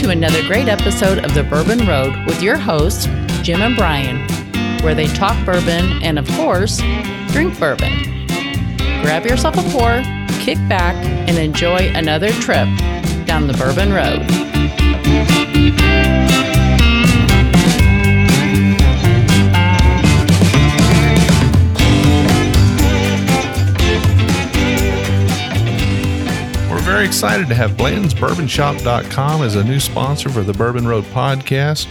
to another great episode of The Bourbon Road with your hosts, Jim and Brian, where they talk bourbon and, of course, drink bourbon. Grab yourself a pour, kick back, and enjoy another trip down the Bourbon Road. Very excited to have Blanton'sBourbonShop.com as a new sponsor for the Bourbon Road podcast.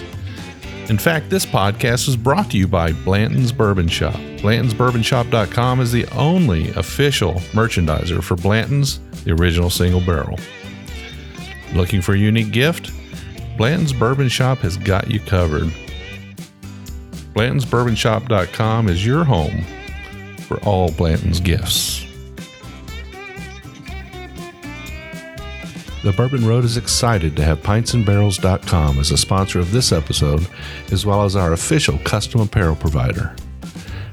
In fact, this podcast is brought to you by Blanton's Bourbon Shop. Blanton'sBourbonShop.com is the only official merchandiser for Blanton's, the original single barrel. Looking for a unique gift? Blanton's Bourbon Shop has got you covered. Blanton'sBourbonShop.com is your home for all Blanton's gifts. The Bourbon Road is excited to have pintsandbarrels.com as a sponsor of this episode, as well as our official custom apparel provider.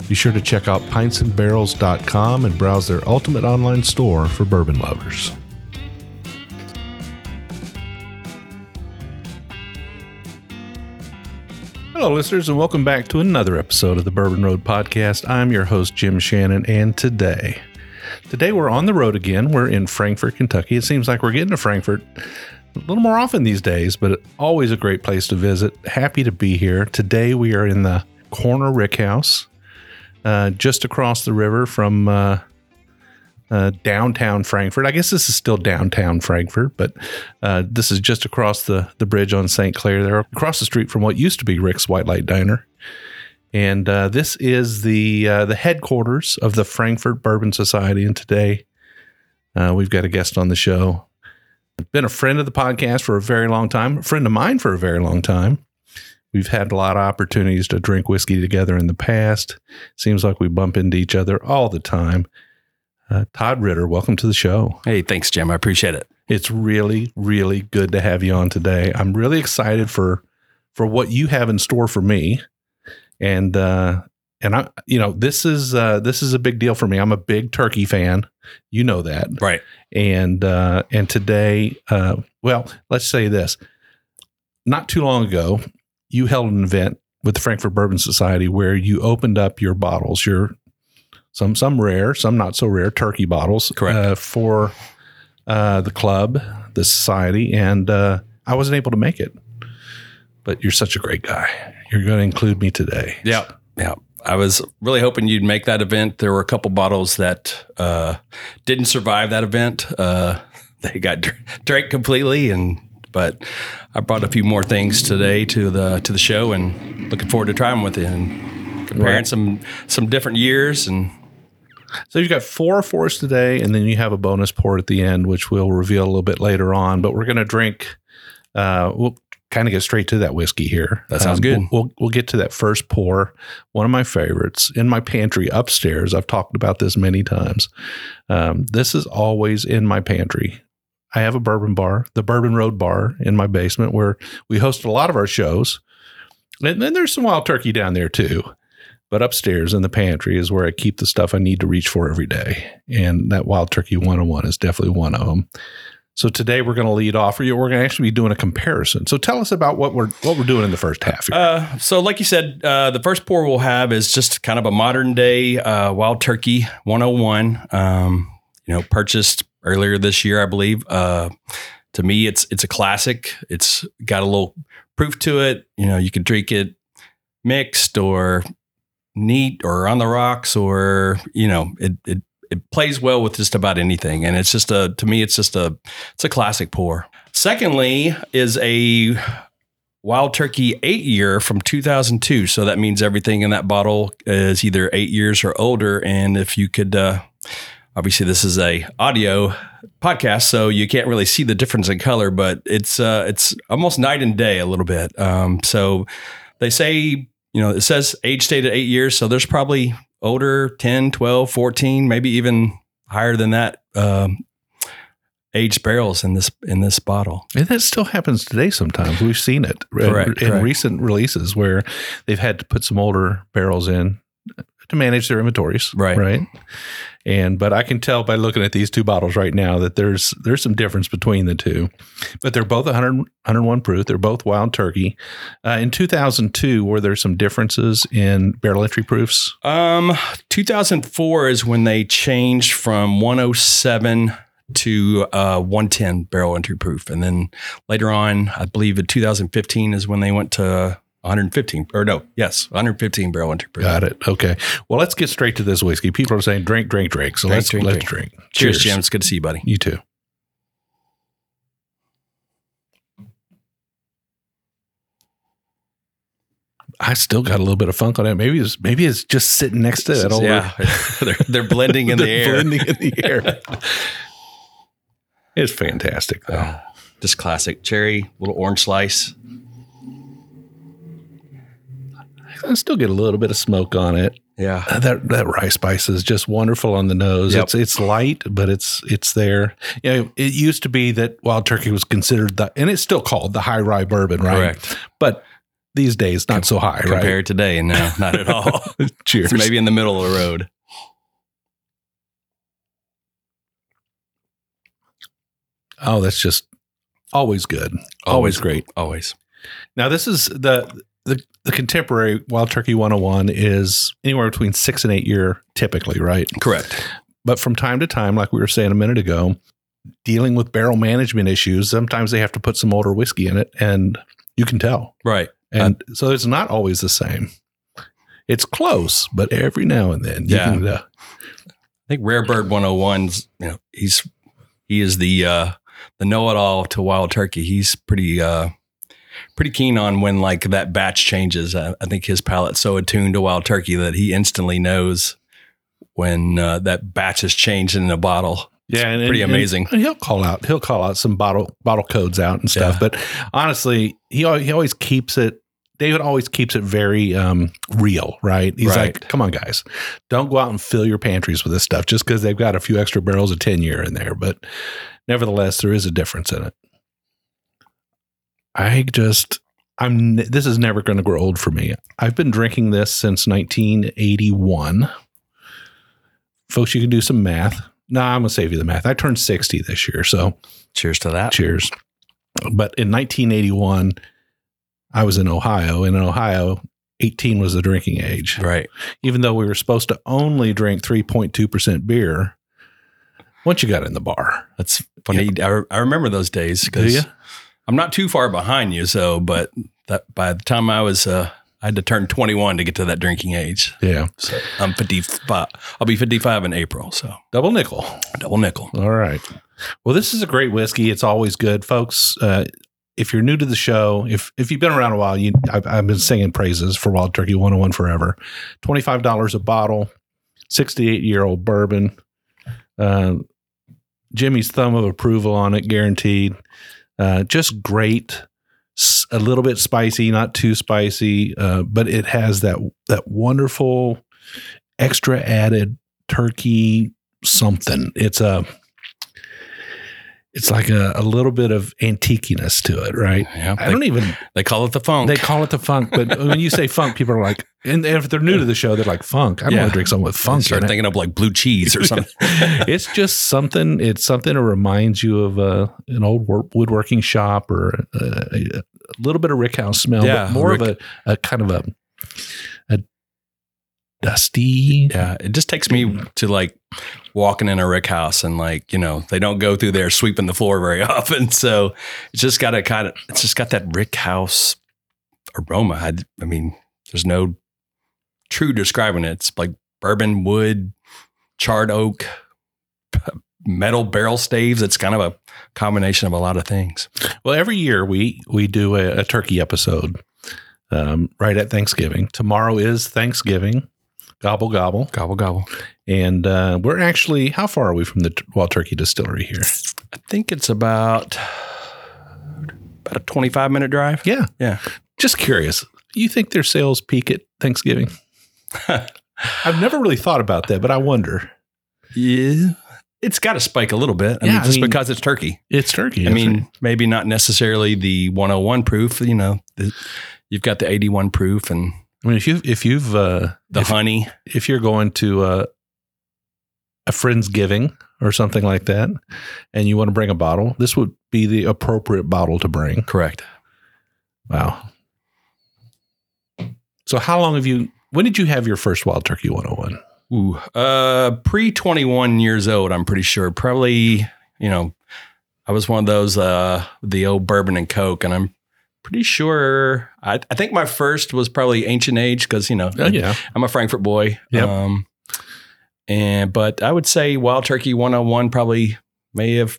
Be sure to check out pintsandbarrels.com and browse their ultimate online store for bourbon lovers. Hello, listeners, and welcome back to another episode of the Bourbon Road Podcast. I'm your host, Jim Shannon, and today, today we're on the road again. We're in Frankfort, Kentucky. It seems like we're getting to Frankfort a little more often these days, but always a great place to visit. Happy to be here. Today we are in the Corner Rickhouse, uh, just across the river from uh, uh, downtown Frankfort. I guess this is still downtown Frankfort, but uh, this is just across the, the bridge on St. Clair, there across the street from what used to be Rick's White Light Diner. And uh, this is the uh, the headquarters of the Frankfort Bourbon Society. And today uh, we've got a guest on the show. Been a friend of the podcast for a very long time, a friend of mine for a very long time. We've had a lot of opportunities to drink whiskey together in the past. Seems like we bump into each other all the time. Uh, Todd Ritter, welcome to the show. Hey, thanks, Jim. I appreciate it. It's really, really good to have you on today. I'm really excited for for what you have in store for me, and uh, and I, you know, this is uh, this is a big deal for me. I'm a big turkey fan. You know that, Right. and uh, and today, uh, well, let's say this: not too long ago, you held an event with the Frankfort Bourbon Society where you opened up your bottles, your some some rare, some not so rare turkey bottles, Correct. uh, for uh, the club, the society, and uh, I wasn't able to make it. But you're such a great guy. You're going to include me today. Yeah. Yeah. I was really hoping you'd make that event. There were a couple bottles that uh, didn't survive that event. Uh, they got drank completely, and but I brought a few more things today to the to the show, and looking forward to trying them with you and comparing Right. some some different years and So you've got four for us today, and then you have a bonus pour at the end, which we'll reveal a little bit later on. But we're going to drink. Uh, we'll kind of get straight to that whiskey here. That sounds Um, good. We'll, we'll we'll get to that first pour. One of my favorites in my pantry upstairs. I've talked about this many times. Um, this is always in my pantry. I have a bourbon bar, the Bourbon Road Bar, in my basement where we host a lot of our shows. And then there's some wild turkey down there too. But upstairs in the pantry is where I keep the stuff I need to reach for every day. And that Wild Turkey 101 is definitely one of them. So today we're going to lead off. For you. We're going to actually be doing a comparison. So tell us about what we're what we're doing in the first half. Uh, so, like you said, uh, the first pour we'll have is just kind of a modern day uh, Wild Turkey 101. Um, you know, purchased earlier this year, I believe. Uh, to me, it's it's a classic. It's got a little proof to it. You know, you can drink it mixed or neat or on the rocks, or you know, it it it plays well with just about anything. And it's just a to me, it's just a it's a classic pour. Secondly, is a Wild Turkey eight year from 2002. So that means everything in that bottle is either eight years or older. And if you could, uh, obviously this is a audio podcast, so you can't really see the difference in color, but it's uh, it's almost night and day a little bit. Um, so they say, you know, it says age stated eight years. So there's probably older 10, 12, 14, maybe even higher than that. Um, aged barrels in this in this bottle. and that still happens today sometimes. We've seen it uh, Correct, in correct. recent releases where they've had to put some older barrels in to manage their inventories. Right. Right. And but I can tell by looking at these two bottles right now that there's there's some difference between the two, but they're both 100, 101 proof. They're both wild turkey. Uh, in 2002, were there some differences in barrel entry proofs? Um, 2004 is when they changed from 107 to uh, 110 barrel entry proof, and then later on, I believe in 2015 is when they went to 115 or no, yes, 115 barrel proof. Got it. Okay. Well, let's get straight to this whiskey. People are saying drink, drink, drink. So Drink, let's drink, let's drink. drink. Cheers, Jim. It's good to see you, buddy. You too. I still got a little bit of funk on it. Maybe it's maybe it's just sitting next to that old yeah, they're, they're blending in the They're air. blending in the air. it's fantastic though. Uh, just classic cherry, little orange slice. I still get a little bit of smoke on it. Yeah, Uh, That that rye spice is just wonderful on the nose. Yep. It's it's light, but it's it's there. You know, it used to be that wild turkey was considered the, and it's still called the high rye bourbon, right? correct. But these days, not so high, right? Compared today, no, not at all. Cheers. it's maybe in the middle of the road. Oh, that's just always good. Always great. Always. Now, this is the the the contemporary wild turkey 101 is anywhere between six and eight year typically, right? Correct. But from time to time, like we were saying a minute ago, dealing with barrel management issues, sometimes they have to put some older whiskey in it, and you can tell. Right. And so it's not always the same. It's close, but every now and then, you Yeah. can, uh, I think Rare Bird 101's, you know, he's he is the uh the know-it-all to wild turkey. He's pretty uh pretty keen on when like that batch changes. I, I think his palate's so attuned to wild turkey that he instantly knows when uh, that batch has changed in a bottle. yeah, and, pretty and- amazing. and he'll call out, he'll call out some bottle bottle codes out and stuff. Yeah. But honestly, he he always keeps it. David always keeps it very um, real, right? He's Right. like, "Come on, guys, don't go out and fill your pantries with this stuff just because they've got a few extra barrels of ten year in there." But nevertheless, there is a difference in it. I just, I'm. This is never going to grow old for me. I've been drinking this since 1981. Folks, you can do some math. No, I'm gonna save you the math. I turned 60 this year, so Cheers to that. cheers. But in 1981, I was in Ohio, and in Ohio, 18 was the drinking age. Right. Even though we were supposed to only drink 3.2% beer, once you got in the bar, That's funny. I, I remember those days do because you? I'm not too far behind you. So, but that by the time I was, uh, I had to turn 21 to get to that drinking age. Yeah. So I'm 55. I'll be 55 in April. So Double nickel. double nickel. All right. Well, this is a great whiskey. It's always good, folks. Uh, if you're new to the show, if if you've been around a while, you I've, I've been singing praises for Wild Turkey 101 forever. Twenty five dollars a bottle, sixty eight year old bourbon. Uh, Jimmy's thumb of approval on it, guaranteed. Uh, just great. a little bit spicy, not too spicy, uh, but it has that that wonderful extra added turkey something. It's a it's like a, a little bit of antiqueness to it, right? Yeah. I They, don't even they call it the funk. they call it the funk, but when you say funk, people are like, and if they're new to the show, they're like funk. I don't Yeah. want to drink something with Funk funk start in it. thinking of like blue cheese or something. it's just something. It's something that reminds you of uh, an old woodworking shop or uh, a, a little bit of rick house smell, Yeah, but more of a, a kind of a a dusty. yeah. It just takes me to like walking in a rick house and like, you know, they don't go through there sweeping the floor very often. So it's just got a kind of, it's just got that rick house aroma. I, I mean, there's no true describing it. It's like bourbon, wood, charred oak, metal barrel staves. It's kind of a combination of a lot of things. Well, every year we we do a, a turkey episode um, right at Thanksgiving. Tomorrow is Thanksgiving. Gobble gobble, Gobble, gobble. and uh, we're actually how far are we from the Wild Turkey Distillery here? I think it's about about a 25 minute drive. Yeah, Yeah. Just curious. You think their sales peak at Thanksgiving? I've never really thought about that, but I wonder. Yeah. It's got to spike a little bit. I Yeah, mean, I just mean- because it's turkey. It's turkey. I mean, maybe not necessarily the 101 proof, you know, the, you've got the 81 proof and I mean, if you if you've uh, The if, honey. if you're going to uh, a friend's giving or something like that, and you want to bring a bottle, this would be the appropriate bottle to bring. Correct. Wow. So, how long have you? When did you have your first Wild Turkey 101? Ooh, uh, pre 21 years old, I'm pretty sure. Probably, you know, I was one of those, uh, the old bourbon and Coke, and I'm pretty sure, I, I think my first was probably Ancient Age because, you know, Oh, yeah. I'm a Frankfort boy. Yep. Um, and, but I would say Wild Turkey 101 probably may have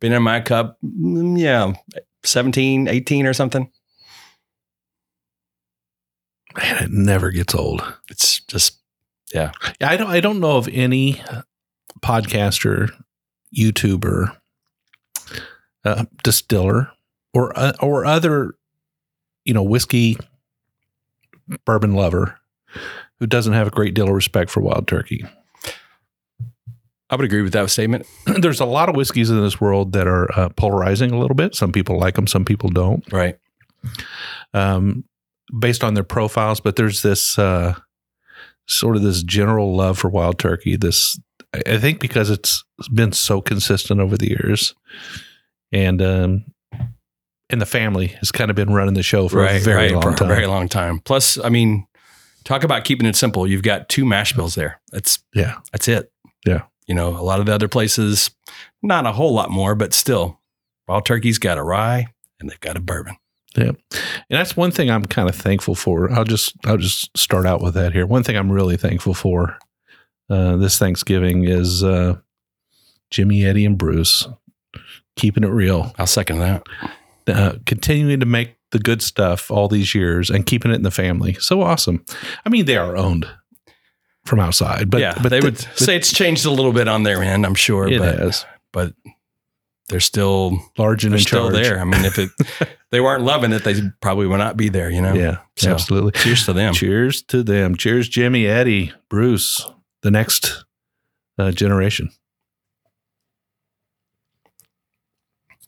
been in my cup. mm, Yeah. 17, 18 or something. Man, it never gets old. It's just, Yeah, I don't. I don't know of any podcaster, YouTuber, uh, distiller, or uh, or other, you know, whiskey bourbon lover who doesn't have a great deal of respect for wild turkey. I would agree with that statement. There's a lot of whiskeys in this world that are uh, polarizing a little bit. Some people like them, some people don't, Right. um, based on their profiles. But there's this uh, sort of this general love for wild turkey. This, I I think, because it's been so consistent over the years, and um, and the family has kind of been running the show for a very long for time. a very long time. Plus, I mean, talk about keeping it simple. You've got two mash bills there. That's Yeah. that's it. Yeah. You know, a lot of the other places, not a whole lot more, but still, Wild Turkey's got a rye and they've got a bourbon. Yeah. And that's one thing I'm kind of thankful for. I'll just I'll just start out with that here. One thing I'm really thankful for uh, this Thanksgiving is uh, Jimmy, Eddie, and Bruce keeping it real, I'll second that. Uh, continuing to make the good stuff all these years and keeping it in the family. So awesome. I mean, they are owned from outside, but yeah, but they the- would but say it's changed a little bit on their end, I'm sure, it but has but they're still large and they're still charge. there. I mean, if it they weren't loving it, they probably would not be there. You know. Yeah, So, absolutely. Cheers to them. Cheers to them. Cheers, Jimmy, Eddie, Bruce, the next uh, generation.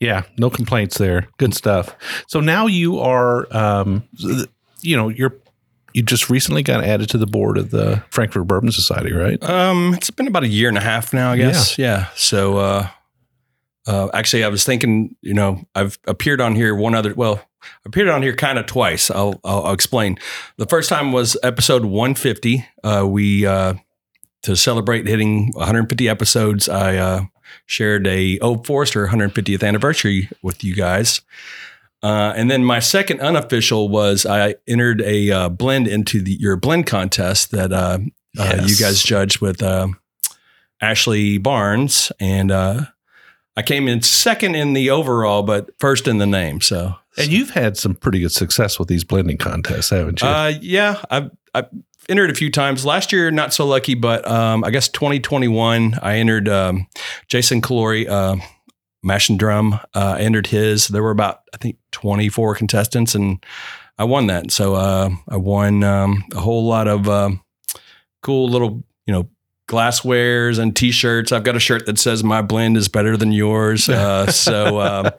Yeah, no complaints there. Good stuff. So now you are, um, you know, you're you just recently got added to the board of the Frankfort Bourbon Society, right? Um, it's been about a year and a half now, I guess. Yeah. So, uh, uh, actually, I was thinking, you know, I've appeared on here one other. Well, appeared on here kind of twice. I'll, I'll I'll explain. The first time was episode 150. Uh, we uh, to celebrate hitting 150 episodes. I uh, shared a Old Forester 150th anniversary with you guys. Uh, and then my second unofficial was I entered a uh, blend into the your blend contest that uh, uh, you guys judged with uh, Ashley Barnes, and uh, I came in second in the overall, but first in the name. So, And you've had some pretty good success with these blending contests, haven't you? uh, yeah, I've, I've entered a few times. Last year, not so lucky, but um, I guess 2021, I entered um, Jason Calori, uh, Mash and Drum. Uh, I entered his. There were about, I think, 24 contestants, and I won that. So uh, I won um, a whole lot of um cool little, you know, glasswares and t-shirts. I've got a shirt that says my blend is better than yours. Uh, so um,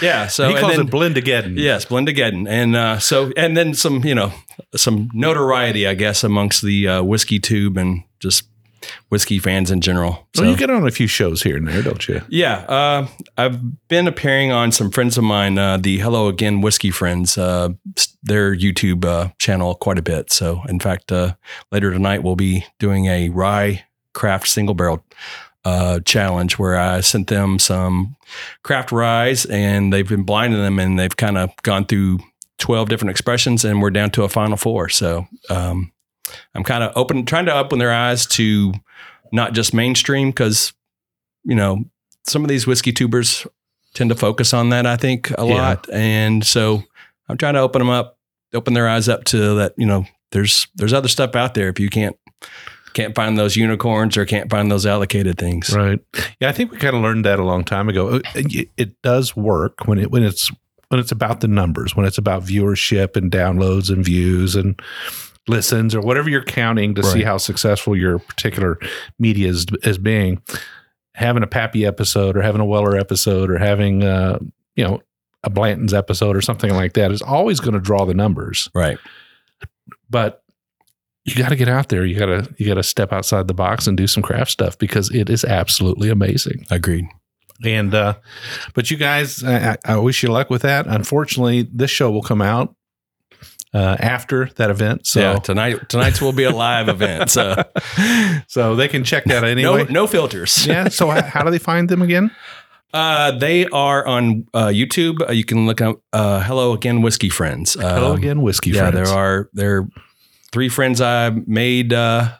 yeah, so he calls then- it Blendageddon. Yes, Blendageddon, and uh, so and then some, you know, some notoriety, I guess, amongst the uh, whiskey tube and just whiskey fans in general. So So you get on a few shows here and there, don't you? yeah, uh, I've been appearing on some friends of mine, uh, the Hello Again Whiskey Friends, uh, their YouTube uh, channel quite a bit. So in fact, uh, later tonight we'll be doing a rye craft single barrel uh, challenge where I sent them some craft ryes and they've been blinding them and they've kind of gone through 12 different expressions and we're down to a final four. So um, I'm kind of open, trying to open their eyes to not just mainstream because, you know, some of these whiskey tubers tend to focus on that, I think, a Yeah. lot. And so I'm trying to open them up, open their eyes up to that, you know, there's there's other stuff out there if you can't can't find those unicorns or can't find those allocated things. Right. Yeah, I think we kind of learned that a long time ago. Uh, It, it does work when it when it's when it's about the numbers, when it's about viewership and downloads and views and listens or whatever you're counting to see how successful your particular media is is being. Having a Pappy episode or having a Weller episode or having uh, you know a Blanton's episode or something like that is always going to draw the numbers. Right. but you got to get out there. You got to you got to step outside the box and do some craft stuff because it is absolutely amazing. Agreed. And uh, but you guys, I, I wish you luck with that. Unfortunately, this show will come out uh, after that event. So yeah, tonight tonight's will be a live event. So so they can check that no anyway. no filters. yeah. So how, do they find them again? Uh, they are on uh, YouTube. Uh, you can look up uh, "Hello Again, Whiskey Friends." Uh, Hello again, whiskey yeah, friends. there are there are three friends I made. Uh,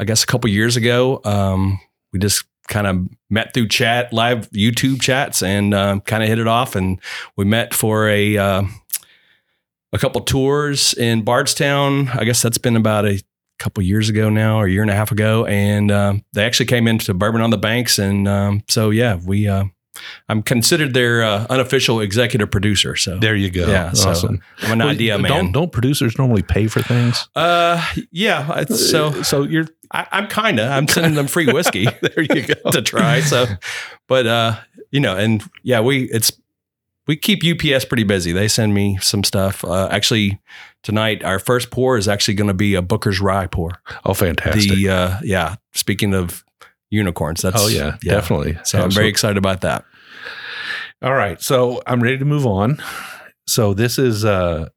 I guess a couple years ago. Um, we just kind of met through chat, live YouTube chats, and um, kind of hit it off. And we met for a uh, a couple tours in Bardstown. I guess that's been about a couple years ago now, or a year and a half ago. And um, they actually came into Bourbon on the Banks, and um, so yeah, we. Uh, I'm considered their uh, unofficial executive producer. So There you go. Yeah, so awesome. I'm an Well, idea man. Don't don't producers normally pay for things? Uh, yeah. So so you're I, I'm kind of I'm sending them free whiskey there. You go. to try. So, but uh, you know, and yeah, we it's we keep UPS pretty busy. They send me some stuff. Uh, actually, tonight our first pour is actually going to be a Booker's Rye pour. Oh, fantastic. The uh, yeah. Speaking of unicorns, that's oh yeah, definitely. So I'm very excited about that. All right, so I'm ready to move on. So this is uh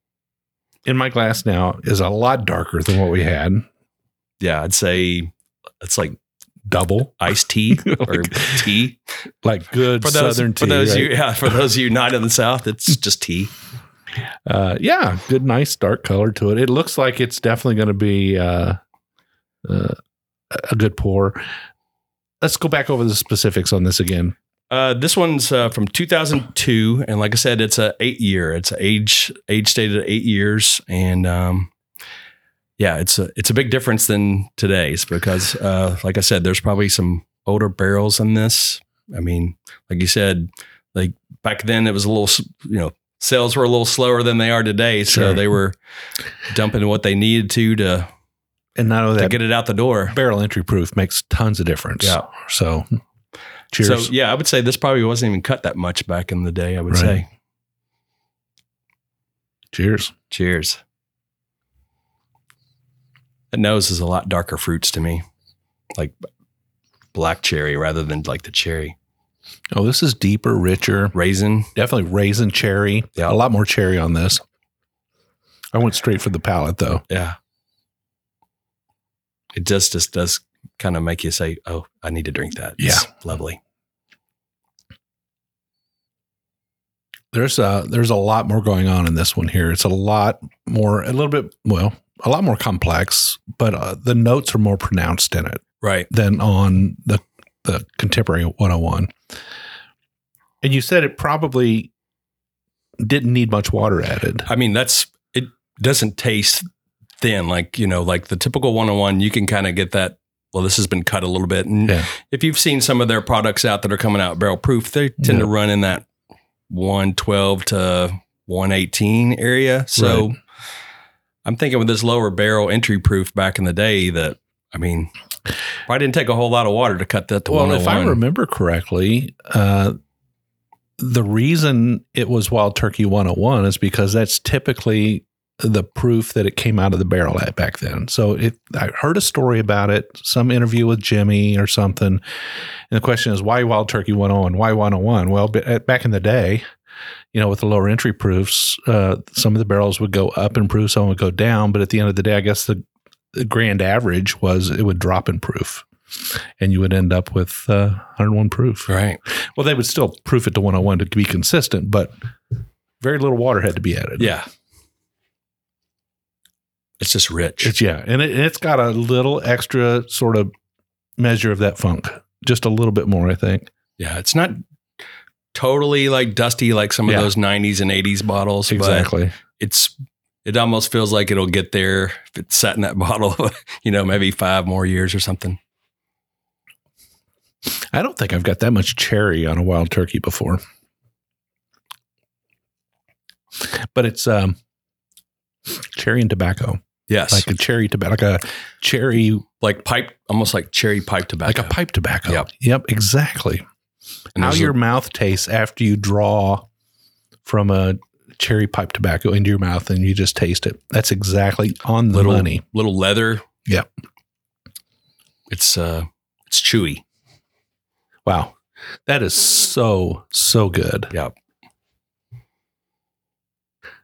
in my glass now is a lot darker than what we had. Yeah, I'd say it's like Double, iced tea or tea like good for those southern tea. for those right? you yeah for those of you not in the south. It's just tea. uh, yeah, good, nice dark color to it. It looks like it's definitely going to be uh, uh, a good pour. Let's go back over the specifics on this again. Uh, this one's uh, from 2002, and like I said, it's a eight year. It's age age stated at eight years, and um, yeah, it's a it's a big difference than today's because, uh, like I said, there's probably some older barrels in this. I mean, like you said, like back then it was a little, you know, sales were a little slower than they are today, so Sure. they were dumping what they needed to to, And not only to that, get it out the door. barrel entry proof makes tons of difference. Yeah. So, cheers. So yeah, I would say this probably wasn't even cut that much back in the day. I would Right. say. cheers. Cheers. That nose is a lot darker fruits to me, like black cherry rather than like the cherry Oh, this is deeper, richer. raisin. Definitely raisin cherry. Yeah. A lot more cherry on this. I went straight for the palate though. Yeah, it just just does kind of make you say, "Oh, I need to drink that." It's lovely. There's a there's a lot more going on in this one here. It's a lot more, a little bit well, a lot more complex, but uh, the notes are more pronounced in it Right. than on the the contemporary 101. And you said it probably didn't need much water added. I mean, that's it. Doesn't taste thin like you know, like the typical one on one. You can kind of get that. Well, this has been cut a little bit, and Yeah. if you've seen some of their products out that are coming out barrel proof, they tend to run in that 112 to 118 area. So Right. I'm thinking with this lower barrel entry proof back in the day that, I mean, probably didn't take a whole lot of water to cut that to Well, if I remember correctly, uh, the reason it was Wild Turkey 101 is because that's typically the proof that it came out of the barrel at back then. So it, I heard a story about it, some interview with Jimmy or something. And the question is, why Wild Turkey 101? Why 101? Well, at- back in the day, you know, with the lower entry proofs, uh, some of the barrels would go up in proof, some would go down. But at the end of the day, I guess the, the grand average was it would drop in proof and you would end up with uh, 101 proof. right. Well, they would still proof it to 101 to be consistent, but very little water had to be added. Yeah. It's just rich. It's, yeah. And, it, and it's got a little extra sort of measure of that funk, just a little bit more, I think. yeah. It's not totally like dusty like some of those 90s and 80s bottles, Exactly. it's, it almost feels like it'll get there if it's sat in that bottle, you know, maybe five more years or something. I don't think I've got that much cherry on a wild turkey before. But it's um, cherry and tobacco, Yes. like a cherry tobacco, like a cherry, like pipe, almost like cherry pipe tobacco. like a pipe tobacco. Yep. Yep, exactly. And How there's a- your mouth tastes after you draw from a cherry pipe tobacco into your mouth and you just taste it. That's exactly on the little money. little leather. Yep. It's uh it's chewy. Wow. That is so, so good. Yeah.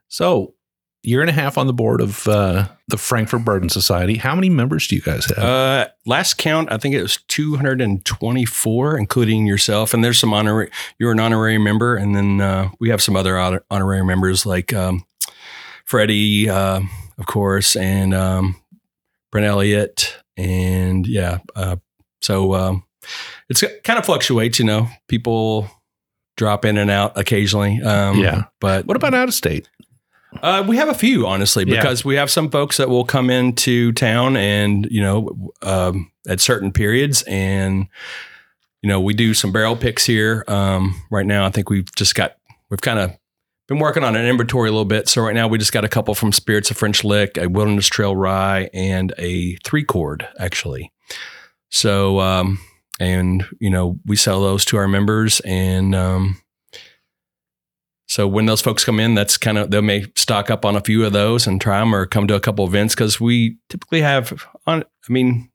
So, year and a half on the board of uh, the Frankfort Bourbon Society. How many members do you guys have? Uh, last count, I think it was 224, including yourself. And there's some honorary, you're an honorary member. And then uh, we have some other honor- honorary members like um, Freddie, uh, of course, and um, Brent Elliott. And yeah, uh, so um, it's kind of fluctuates, you know, people drop in and out occasionally. Um, Yeah. But what about out of state? Uh, we have a few, honestly, Yeah. because we have some folks that will come into town and, you know, um, at certain periods. And, you know, we do some barrel picks here. Um, right now, I think we've just got, we've kind of been working on an inventory a little bit. So right now, we just got a couple from Spirits of French Lick, a Wilderness Trail Rye, and a three chord, actually. So, um, and, you know, we sell those to our members and, um, so when those folks come in, that's kind of they may stock up on a few of those and try them, or come to a couple events because we typically have on. I mean,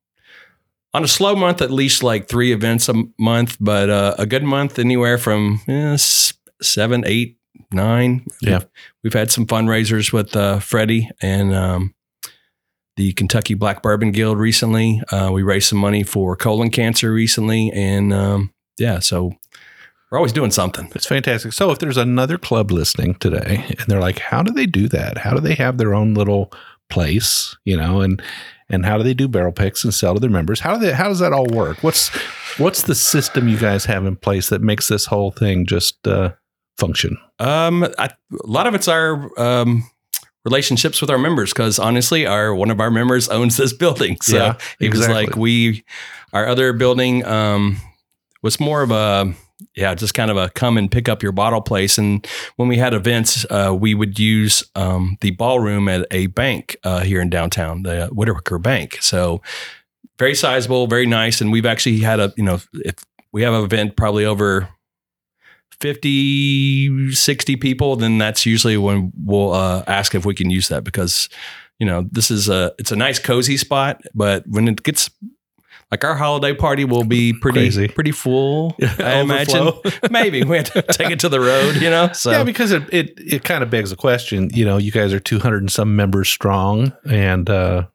on a slow month, at least like three events a month, but uh, a good month, anywhere from eh, seven, eight, nine. Yeah. we've had some fundraisers with uh, Freddie and um, the Kentucky Black Bourbon Guild recently. Uh, we raised some money for colon cancer recently, and um, yeah, so we're always doing something. It's fantastic. So, if there's another club listening today and they're like, how do they do that? How do they have their own little place, you know, and and how do they do barrel picks and sell to their members? How do they how does that all work? What's what's the system you guys have in place that makes this whole thing just uh, function? Um, I, a lot of it's our um, relationships with our members because honestly, our one of our members owns this building. So Yeah, it was like we, our other building um, was more of a yeah, just kind of a come and pick up your bottle place. And when we had events, uh, we would use um, the ballroom at a bank uh, here in downtown, the Whitaker Bank. So very sizable, very nice. And we've actually had a you know if we have an event probably over 50 60 people then that's usually when we'll uh, ask if we can use that because you know this is a it's a nice cozy spot but when it gets like our holiday party will be pretty Crazy. pretty full i imagine maybe we have to take it to the road you know so yeah, because it, it it kind of begs the question. You know, you guys are 200 and some members strong, and uh,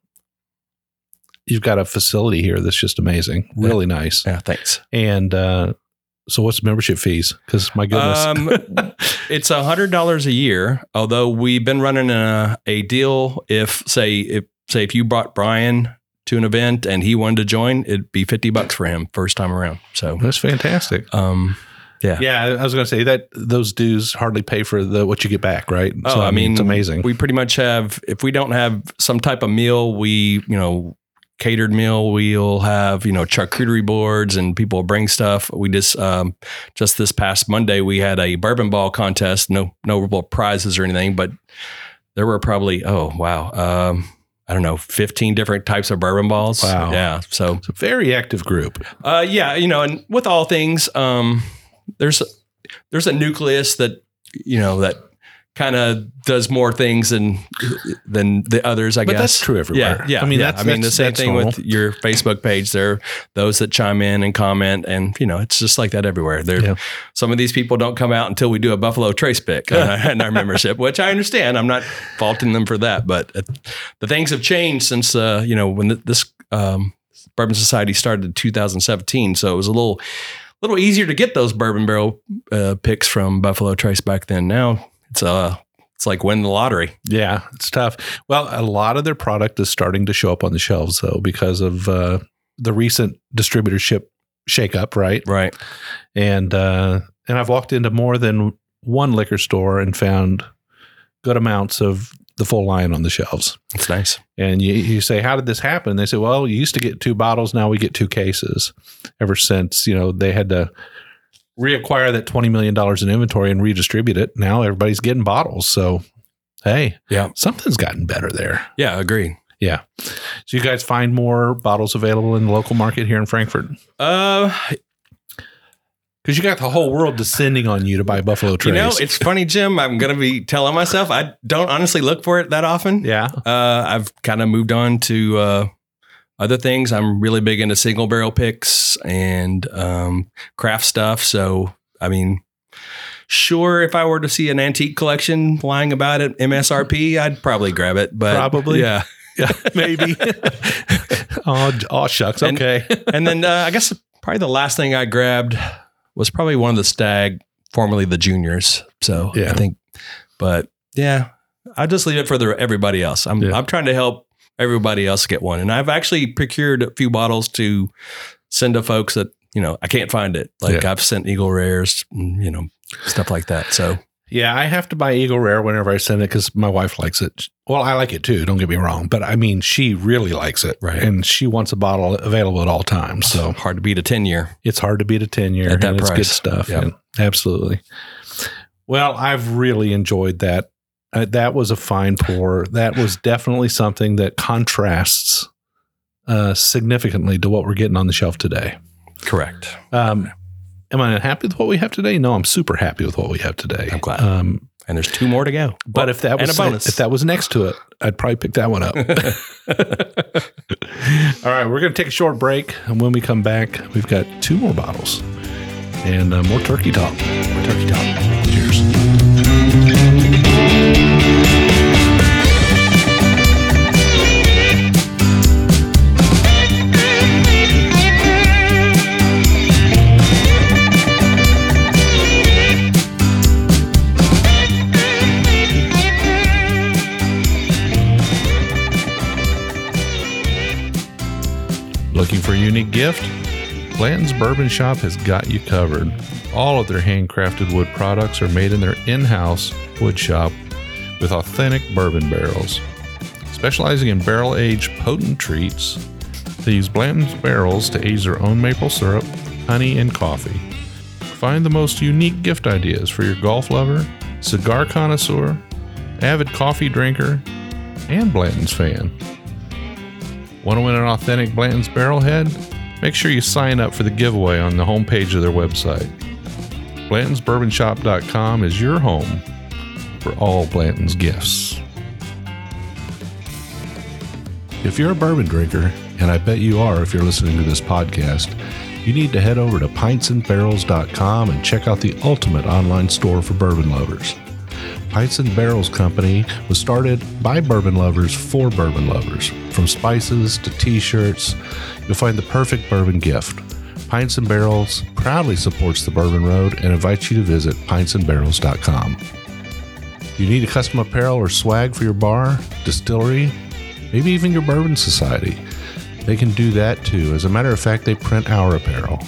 you've got a facility here that's just amazing, really nice. yeah thanks And uh, so, what's membership fees? Because my goodness, Um, it's a hundred dollars a year. Although we've been running a, a deal. If say if say if you brought Brian to an event and he wanted to join, it'd be fifty bucks for him first time around. So that's fantastic. um, yeah. Yeah, I was going to say that those dues hardly pay for the what you get back, right? Oh, I mean, it's amazing. We pretty much have. If we don't have some type of meal, we you know catered meal. We'll have you know charcuterie boards and people will bring stuff. We just um, just this past Monday we had a bourbon ball contest. No no real prizes or anything, but there were probably oh wow. Um, I don't know, 15 different types of bourbon balls. Wow. Yeah. So, it's a very active group. uh, yeah, you know, and with all things, um, there's there's a nucleus that you know that kind of does more things than than the others. I But guess that's true everywhere. Yeah, yeah. I mean, yeah. that's- I mean the same thing normal. with your Facebook page. There are those that chime in and comment, and you know, it's just like that everywhere. There, Yeah. some of these people don't come out until we do a Buffalo Trace pick in our, membership, which I understand. I'm not faulting them for that, but the things have changed since uh, you know when this um, Bourbon Society started in 2017. So it was a little a little easier to get those bourbon barrel uh, picks from Buffalo Trace back then. Now it's uh it's like winning the lottery. Yeah, it's tough. Well, a lot of their product is starting to show up on the shelves though because of uh, the recent distributorship shakeup, right? Right. And uh, and I've walked into more than one liquor store and found good amounts of the full line on the shelves. It's nice. And you, you say, how did this happen? They say, well, you used to get two bottles. Now we get two cases ever since, you know, they had to reacquire that $20 million in inventory and redistribute it. Now everybody's getting bottles. So, hey, Yeah. something's gotten better there. Yeah, agreed. Yeah. So you guys find more bottles available in the local market here in Frankfort? Uh Because you got the whole world descending on you to buy Buffalo Trace. You know, it's funny, Jim. I'm going to be telling myself I don't honestly look for it that often. yeah. Uh, I've kind of moved on to uh, other things. I'm really big into single barrel picks and um, craft stuff. So, I mean, sure, if I were to see an antique collection lying about at MSRP, I'd probably grab it. But Probably. yeah. Yeah, maybe. oh, oh, shucks. And- Okay. and then uh, I guess probably the last thing I grabbed was probably one of the Stagg, formerly the Juniors. So Yeah. I think, but yeah, I just leave it for the everybody else. I'm Yeah. I'm trying to help everybody else get one, and I've actually procured a few bottles to send to folks that you know I can't find it. Like Yeah. I've sent Eagle Rares, you know, stuff like that. So Yeah, I have to buy Eagle Rare whenever I send it because my wife likes it. Well, I like it too. Don't get me wrong, but I mean, she really likes it, Right. And she wants a bottle available at all times. So hard to beat a ten year. it's hard to beat a ten year, At that and it's good price. stuff. Yeah. absolutely. Well, I've really enjoyed that. Uh, that was a fine pour. That was definitely something that contrasts uh, significantly to what we're getting on the shelf today. Correct. Um, am I unhappy with what we have today? No, I'm super happy with what we have today. I'm glad. Um, And there's two more to go. but if that and was a bonus. if that was next to it, I'd probably pick that one up. All right, we're going to take a short break, and when we come back, we've got two more bottles and uh, more turkey talk. More turkey talk. Cheers. Unique gift? Blanton's Bourbon Shop has got you covered. All of their handcrafted wood products are made in their in house wood shop with authentic bourbon barrels. Specializing in barrel aged potent treats, they use Blanton's barrels to age their own maple syrup, honey, and coffee. Find the most unique gift ideas for your golf lover, cigar connoisseur, avid coffee drinker, and Blanton's fan. Want to win an authentic Blanton's Barrelhead? Make sure you sign up for the giveaway on the homepage of their website. Blanton'sBourbonShop.com is your home for all Blanton's gifts. If you're a bourbon drinker, and I bet you are if you're listening to this podcast, you need to head over to pintsandbarrels.com and check out the ultimate online store for bourbon lovers. Pints and Barrels Company was started by bourbon lovers for bourbon lovers. From spices to t shirts, you'll find the perfect bourbon gift. Pints and Barrels proudly supports the Bourbon Road and invites you to visit pintsandbarrels.com. You need a custom apparel or swag for your bar, distillery, maybe even your bourbon society. They can do that too. As a matter of fact, they print our apparel.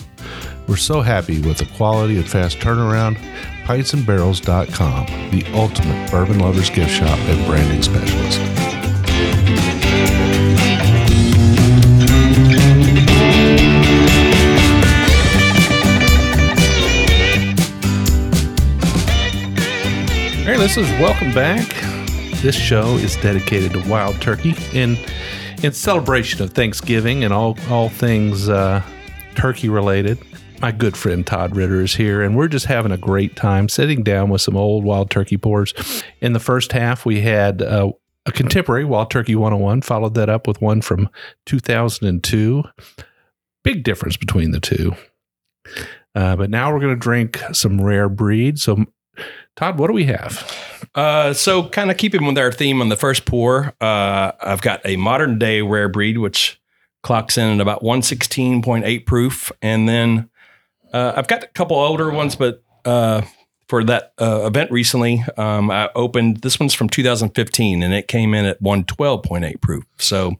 We're so happy with the quality and fast turnaround. PintsandBarrels.com, the ultimate bourbon lovers gift shop and branding specialist. Hey, listeners, welcome back. This show is dedicated to wild turkey in in celebration of Thanksgiving and all all things uh, turkey related. My good friend Todd Ritter is here, and we're just having a great time sitting down with some old wild turkey pours. In the first half, we had uh, a contemporary Wild Turkey 101, followed that up with one from 2002. Big difference between the two. Uh, but now we're going to drink some rare breed. So, Todd, what do we have? Uh, so kind of keeping with our theme on the first pour, uh, I've got a modern day rare breed, which clocks in at about 116.8 proof. And then uh, I've got a couple older ones, but uh, for that uh, event recently, um, I opened this one's from 2015 and it came in at 112.8 proof. So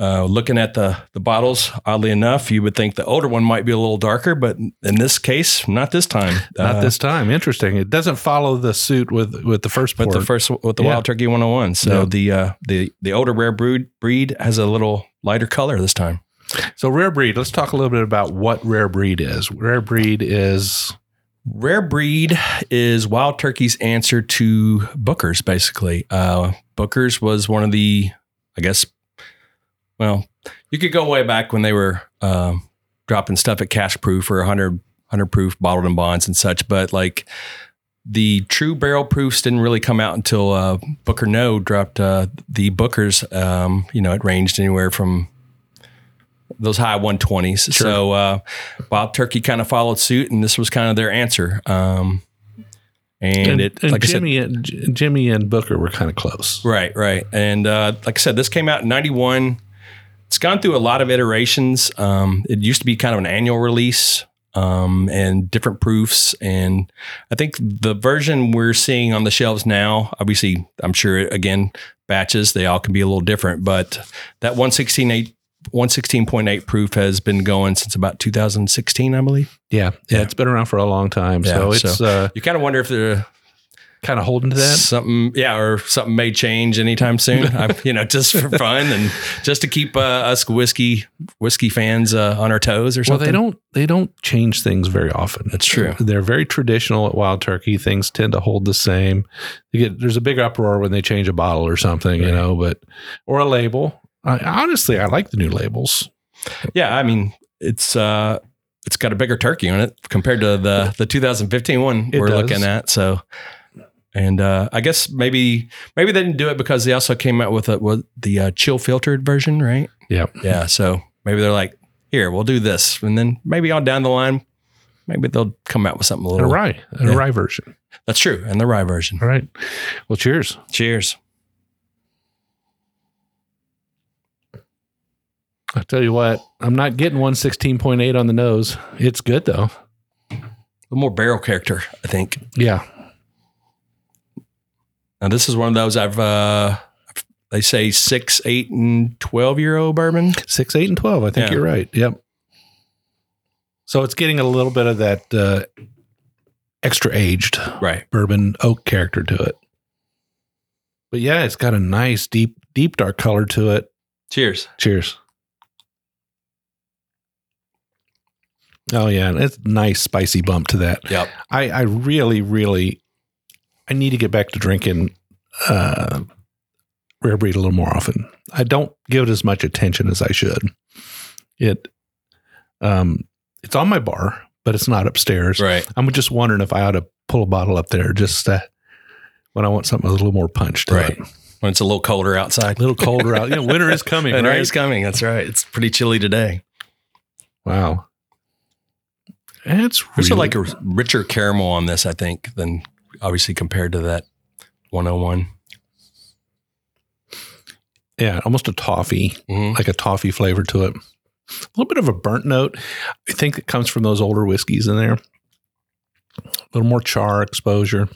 uh, looking at the the bottles, oddly enough, you would think the older one might be a little darker, but in this case, not this time. Not Uh, this time. Interesting. It doesn't follow the suit with with the first pour. the first with the Yeah. Wild Turkey 101. So Yeah. the uh, the the older rare breed breed has a little lighter color this time. So rare breed. Let's talk a little bit about what rare breed is. Rare breed is Rare breed is Wild Turkey's answer to Booker's. Basically, uh, Booker's was one of the, I guess, well, you could go way back when they were um, dropping stuff at cask proof for 100, hundred proof bottled in bonds and such. But like the true barrel proofs didn't really come out until uh, Booker Noe dropped uh, the Bookers. Um, you know, it ranged anywhere from those high 120s. So uh, Wild Turkey kind of followed suit, and this was kind of their answer. Um, and, And, it, and like Jimmy, and, J- Jimmy and Booker were kind of close. Right, right. And uh, like I said, this came out in 91. It's gone through a lot of iterations. Um, it used to be kind of an annual release um, and different proofs. And I think the version we're seeing on the shelves now, obviously, I'm sure, again, batches, they all can be a little different, but that 116.8 116.8 proof has been going since about 2016, I believe. Yeah, yeah, Yeah. it's been around for a long time. Yeah, so it's so- uh, You kind of wonder if they're kind of holding to that. something, yeah, or something may change anytime soon. I, you know, just for fun and just to keep uh, us whiskey whiskey fans uh, on our toes or something. Well, they don't they don't change things very often. That's true. They're very traditional at Wild Turkey. Things tend to hold the same. You get there's a big uproar when they change a bottle or something, you know, but or a label. I, honestly, I like the new labels. Yeah, I mean, it's uh, it's got a bigger turkey on it compared to the the 2015 one It we're does. looking at. So, and uh, I guess maybe maybe they didn't do it because they also came out with a, with the uh, chill filtered version, right? Yeah. Yeah. So maybe they're like, here, we'll do this, and then maybe on down the line, maybe they'll come out with something a And a little. rye, and Yeah. a rye version. That's true, and the rye version. All right. Well, cheers. Cheers. I tell you what, I'm not getting 116.8 on the nose. It's good though. A little more barrel character, I think. Yeah. Now this is one of those I've uh they say six, eight, and twelve year old bourbon. Six, eight, and 12. I think Yeah. you're right. Yep. So it's getting a little bit of that uh, extra aged Right. bourbon oak character to it. But yeah, it's got a nice deep, deep dark color to it. Cheers. Cheers. Oh yeah, it's nice spicy bump to that. Yep. I, I really, really, I need to get back to drinking uh, rare breed a little more often. I don't give it as much attention as I should. It, um, it's on my bar, but it's not upstairs. Right. I'm just wondering if I ought to pull a bottle up there just uh, when I want something a little more punch to Right. it. When it's a little colder outside. A little colder out. You know, winter is coming, Winter right? is coming. That's right. It's pretty chilly today. Wow. It's There's really, like a richer caramel on this, I think, than obviously compared to that 101. yeah, almost a toffee, Mm-hmm. like a toffee flavor to it. A little bit of a burnt note. I think it comes from those older whiskeys in there. A little more char exposure.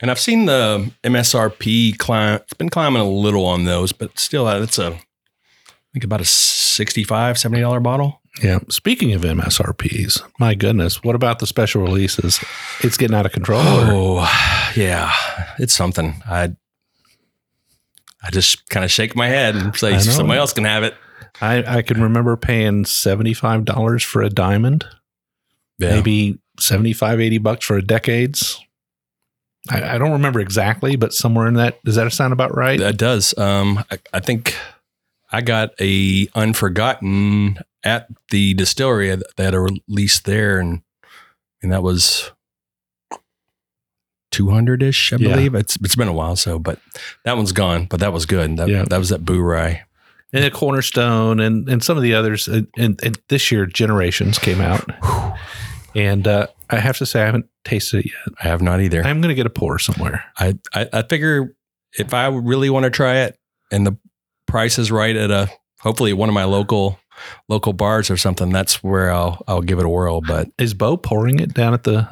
And I've seen the MSRP climb. It's been climbing a little on those, but still, it's a, think about a 65 $70 bottle. Yeah. Speaking of MSRPs, my goodness, what about the special releases? It's getting out of control. or- Oh, yeah. It's something. I I just kind of shake my head and say somebody else can have it. I, I can remember paying $75 for a diamond, Yeah. maybe 75, 80 bucks for a decades. I, I don't remember exactly, but somewhere in that, does that sound about right? That does. Um, I, I think I got a Unforgotten at the distillery that had a release there, and and that was two hundred ish, I Yeah. believe. It's it's been a while, so but that one's gone. But that was good. That Yeah. that was that Boo Rye. and a cornerstone and and some of the others and, and, and this year generations came out and uh, i have to say i haven't tasted it yet I have not either. i'm gonna get a pour somewhere I, I I figure if I really want to try it and the price is right at a hopefully one of my local local bars or something, that's where I'll I'll give it a whirl. But is bo pouring it down at the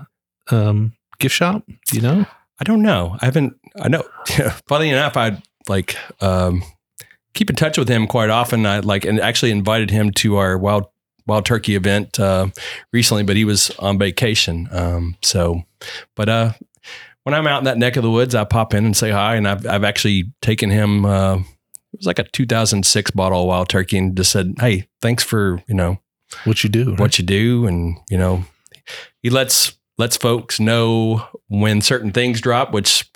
um, gift shop Do you know I don't know. I haven't. I know. Funny enough, I like um, keep in touch with him quite often. I like and actually invited him to our wild wild turkey event uh, recently, but he was on vacation. Um, so, but uh, when I'm out in that neck of the woods, I pop in and say hi. And I've I've actually taken him. Uh, it was like a 2006 bottle of wild turkey, and just said, "Hey, thanks for you know what you do right? what you do and you know he lets lets folks know when certain things drop which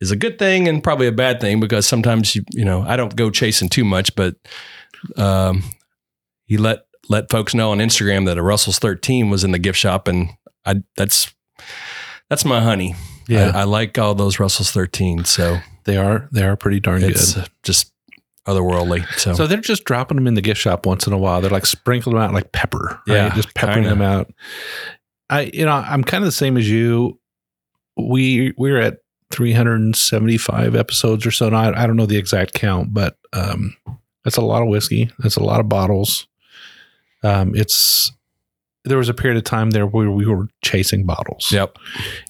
is a good thing and probably a bad thing because sometimes you you know I don't go chasing too much but um he let let folks know on Instagram that a Russell's 13 was in the gift shop, and I that's that's my honey. Yeah. I, I like all those Russell's 13, so They are they are pretty darn it's good. just otherworldly. So, So they're just dropping them in the gift shop once in a while. They're like sprinkling them out like pepper. right? Yeah, just peppering kinda. them out. I you know I'm kind of the same as you. We we're at 375 episodes or so. Now I, I don't know the exact count, but um, that's a lot of whiskey. That's a lot of bottles. Um, it's there was a period of time there where we were chasing bottles. yep,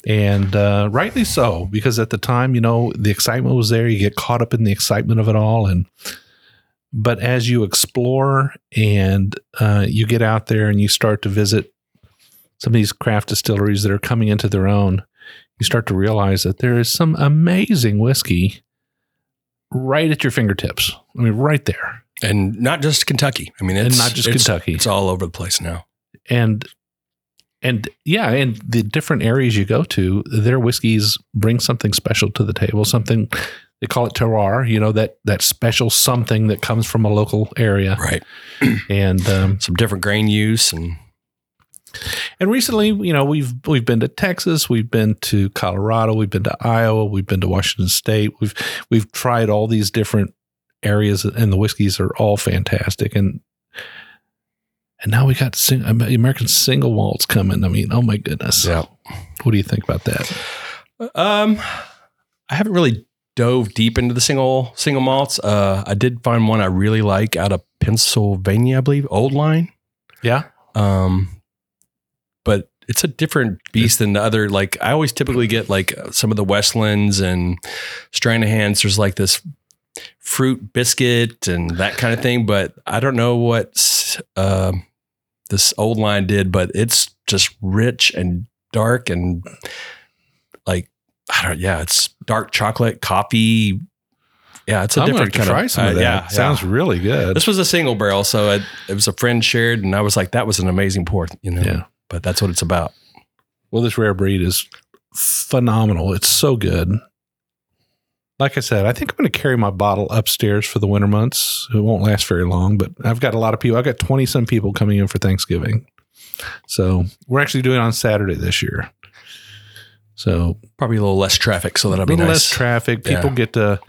and uh, rightly so because at the time you know the excitement was there you get caught up in the excitement of it all and but as you explore and uh, you get out there and you start to visit some of these craft distilleries that are coming into their own you start to realize that there is some amazing whiskey right at your fingertips i mean right there and not just Kentucky. I mean, and not just it's- kentucky It's all over the place now. And and yeah and the different areas you go to their whiskeys bring something special to the table something they call it terroir you know that that special something that comes from a local area. Right. and um, Some different grain use and and recently you know we've we've been to Texas we've been to Colorado we've been to Iowa we've been to Washington State. We've we've tried all these different areas and the whiskeys are all fantastic. And and now we got sing, American single malts coming. I mean, oh my goodness. yeah. What do you think about that? Um, I haven't really dove deep into the single single malts. Uh, I did find one I really like out of Pennsylvania, I believe, Old Line. Yeah. Um, but it's a different beast than the other. Like I always typically get like some of the Westlands and Stranahan's. There's like this fruit biscuit and that kind of thing. But I don't know what um this old line did, but it's just rich and dark and like I don't. Yeah, it's dark chocolate, coffee. Yeah, it's a I'm different kind try of some of uh, that. Yeah, Sounds yeah. really good. This was a single barrel, so it, it was a friend shared, and I was like, that was an amazing pour, you know. Yeah. But that's what it's about. well, this rare breed is phenomenal. It's so good. Like I said, I think I'm going to carry my bottle upstairs for the winter months. It won't last very long, but I've got a lot of people. I've got 20 some people coming in for Thanksgiving. So we're actually doing it on Saturday this year. So Probably a little less traffic, so that'll be little nice. less traffic. People Yeah. get to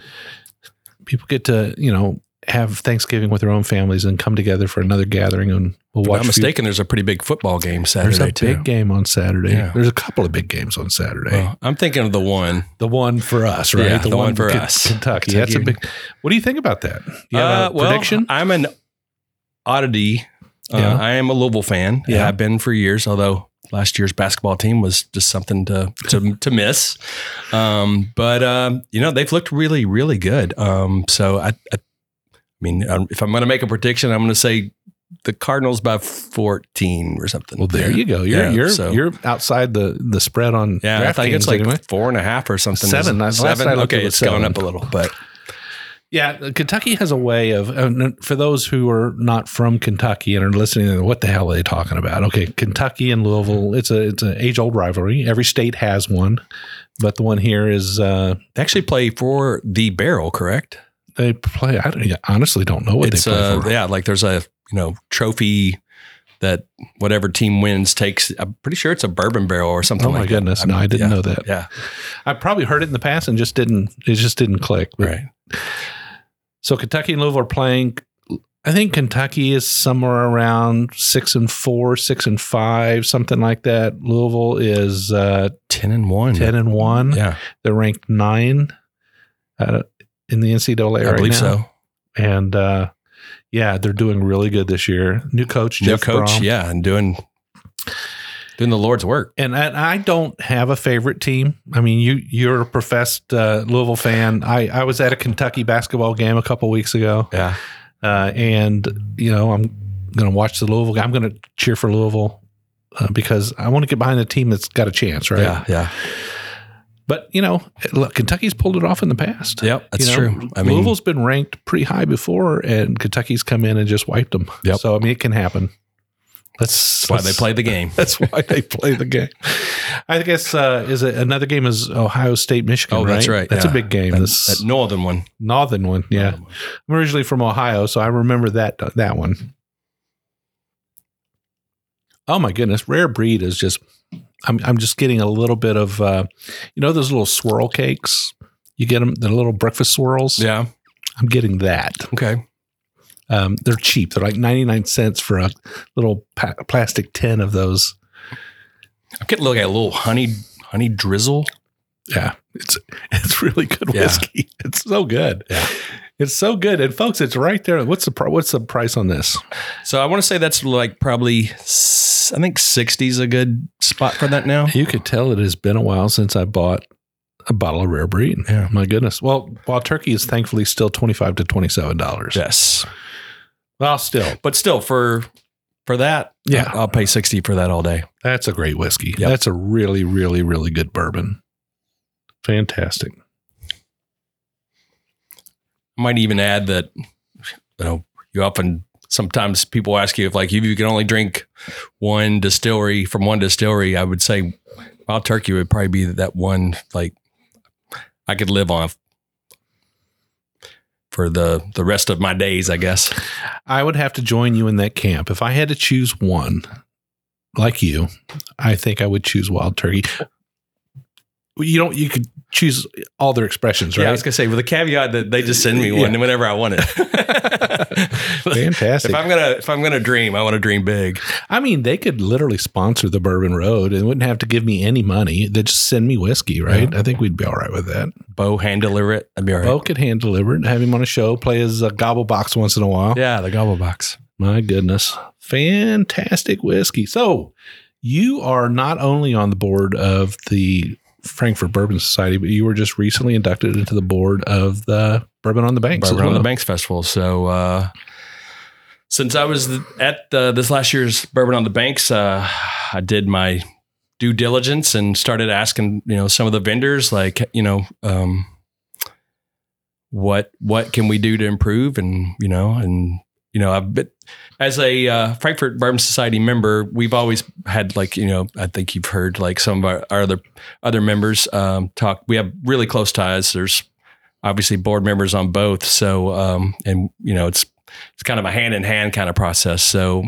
people get to you know have Thanksgiving with their own families and come together for another gathering, and we'll watch. If I'm few- mistaken, there's a pretty big football game Saturday. There's a too. big game on Saturday. Yeah. There's a couple of big games on Saturday. Well, I'm thinking of the one. the one for us, right? Yeah, the one for Ken- us. Kentucky. That's a big. What do you think about that? You Uh, well, prediction? I'm an oddity. Uh, Yeah. I am a Louisville fan. Yeah. Yeah, I've been for years. Although last year's basketball team was just something to to, to miss. Um, but um, you know they've looked really really good. Um, so I, I mean, um, if I'm going to make a prediction, I'm going to say the Cardinals by 14 or something. Well, there you go. You're Yeah, you're so- you're outside the the spread on. Yeah, I think it's like anyway. four and a half or something. Seven. Is it Last Seven. I looked, it okay, was it's gone up a little, but Yeah, Kentucky has a way of uh, for those who are not from Kentucky and are listening. What the hell are they talking about? Okay, Kentucky and Louisville. It's a it's an age old rivalry. Every state has one, but the one here is uh, they actually play for the barrel, correct? They play. I don't, I honestly don't know what it's they play uh, for. yeah, like there's a you know trophy that whatever team wins takes. I'm pretty sure it's a bourbon barrel or something. Oh my like goodness! That. No, I didn't yeah, know that. Yeah, I probably heard it in the past and just didn't. It just didn't click. But right. So Kentucky and Louisville are playing. I think Kentucky is somewhere around six and four, six and five, something like that. Louisville is uh, Ten and one. ten and one. Yeah, They're ranked nine uh, in the NCAA I right believe now. so. And uh, yeah, they're doing really good this year. New coach, New coach, Brohm. yeah, and doing doing the Lord's work. And I, I don't have a favorite team. I mean, you you're a professed uh, Louisville fan. I, I was at a Kentucky basketball game a couple weeks ago. Yeah, uh, and you know I'm going to watch the Louisville. I'm going to cheer for Louisville uh, because I want to get behind a team that's got a chance, right? yeah, yeah. But you know, look, Kentucky's pulled it off in the past. Yep, that's You know, true. I mean, Louisville's been ranked pretty high before, and Kentucky's come in and just wiped them. Yep. So I mean, it can happen. That's, that's why they play the game. That's why they play the game. I guess uh, is it another game is Ohio State Michigan. Oh, that's right. That's yeah. a big game. That, this that northern one. northern one. Yeah, I'm originally from Ohio, so I remember that that one. Oh my goodness, rare breed is just. I'm I'm just getting a little bit of, uh, you know, those little swirl cakes. You get them, the little breakfast swirls. Yeah. I'm getting that. Okay. Um, they're cheap. They're like 99 cents for a little pa- plastic tin of those. I'm getting at a little honey honey drizzle. Yeah, it's it's really good Yeah. whiskey. It's so good. Yeah. It's so good. And folks, it's right there. What's the pri- what's the price on this? So I want to say that's like probably s- I think 60 is a good spot for that now. You could tell it has been a while since I bought a bottle of rare breed. Yeah. My goodness. Well, Wild Turkey is thankfully still 25 to 27 dollars. Yes. Well, still. But still for for that, Yeah. I'll pay 60 for that all day. That's a great whiskey. Yep. That's a really really really good bourbon. Fantastic. Might even add that you know, you often sometimes people ask you if like if you can only drink one distillery from one distillery, I would say Wild Turkey would probably be that one like I could live on for the the rest of my days, I guess. I would have to join you in that camp. If I had to choose one, like you, I think I would choose Wild Turkey. You don't. You could choose all their expressions, Yeah, I was gonna say with the caveat that they just send me one Yeah. whenever I want it. Fantastic. if I'm gonna if I'm gonna dream, I want to dream big. I mean, they could literally sponsor the Bourbon Road and wouldn't have to give me any money. They just send me whiskey, right? I think we'd be all right with that. Bo hand deliver it. I'd be all right. Bo could hand deliver it, have him on a show, play his uh, gobble box once in a while. Yeah, the gobble box. My goodness. Fantastic whiskey. So you are not only on the board of the Frankfort Bourbon Society, but you were just recently inducted into the board of the Bourbon on the Banks. Bourbon on the. Banks Festival. So uh, since I was at the, this last year's Bourbon on the Banks, uh, I did my due diligence and started asking, you know, some of the vendors, like, you know, um, what what can we do to improve, and you know, and you know, been as a uh, Frankfort Bourbon Society member, we've always had like, you know, I think you've heard like some of our, our other other members um, talk. We have really close ties. There's obviously board members on both. So, um, and you know, it's it's kind of a hand in hand kind of process. So,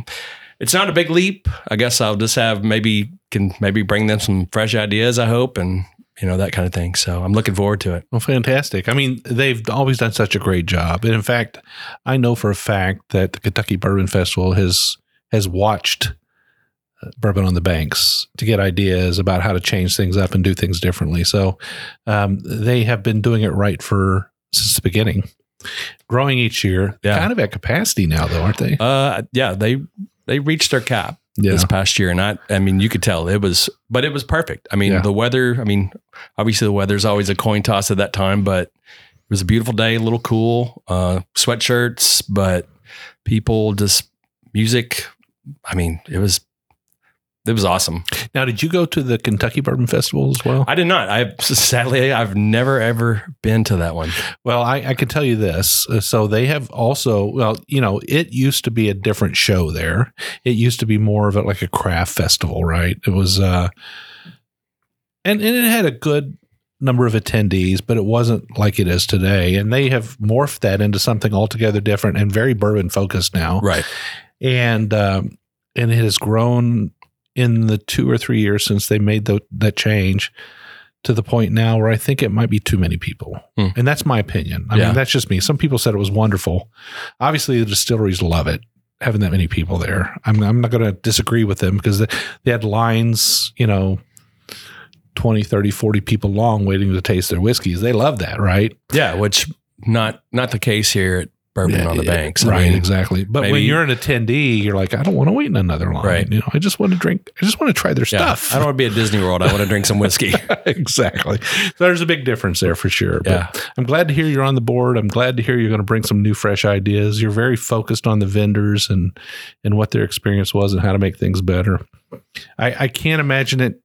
it's not a big leap. I guess I'll just have maybe can maybe bring them some fresh ideas. I hope, and you know that kind of thing. So, I'm looking forward to it. Well, fantastic. I mean, they've always done such a great job. And in fact, I know for a fact that the Kentucky Bourbon Festival has has watched uh, Bourbon on the Banks to get ideas about how to change things up and do things differently. So um, they have been doing it right for since the beginning, growing each year. Yeah. Kind of at capacity now, though, aren't they? Uh, yeah, they they reached their cap. Yeah. this past year. And I, I mean, you could tell it was, but it was perfect. I mean, Yeah. the weather, I mean, obviously the weather's always a coin toss at that time, but it was a beautiful day, a little cool, uh, sweatshirts, but people just music. I mean, it was, it was awesome. Now, did you go to the Kentucky Bourbon Festival as well? I did not. I sadly, I've never ever been to that one. Well, I, I can tell you this. Uh, So they have also, well, you know, it used to be a different show there. It used to be more of a, like a craft festival, right? It was, uh, and, and it had a good number of attendees, but it wasn't like it is today. And they have morphed that into something altogether different and very bourbon focused now. Right. And, um, and it has grown in the two or three years since they made the, that change to the point now where I think it might be too many people. Hmm. And that's my opinion. I Yeah. mean, that's just me. Some people said it was wonderful. Obviously, the distilleries love it, having that many people there. I'm, I'm not going to disagree with them because they, they had lines, you know, 20, 30, 40 people long waiting to taste their whiskeys. They love that, right? Yeah. Which not, not the case here at Bourbon Yeah, on the Banks. I right, mean, exactly. But when you're an attendee, you're like, I don't want to wait in another line. Right. You know, I just want to drink. I just want to try their yeah, stuff. I don't want to be at Disney World. I want to drink some whiskey. exactly. So there's a big difference there for sure. But Yeah. I'm glad to hear you're on the board. I'm glad to hear you're going to bring some new, fresh ideas. You're very focused on the vendors and and what their experience was and how to make things better. I, I can't imagine it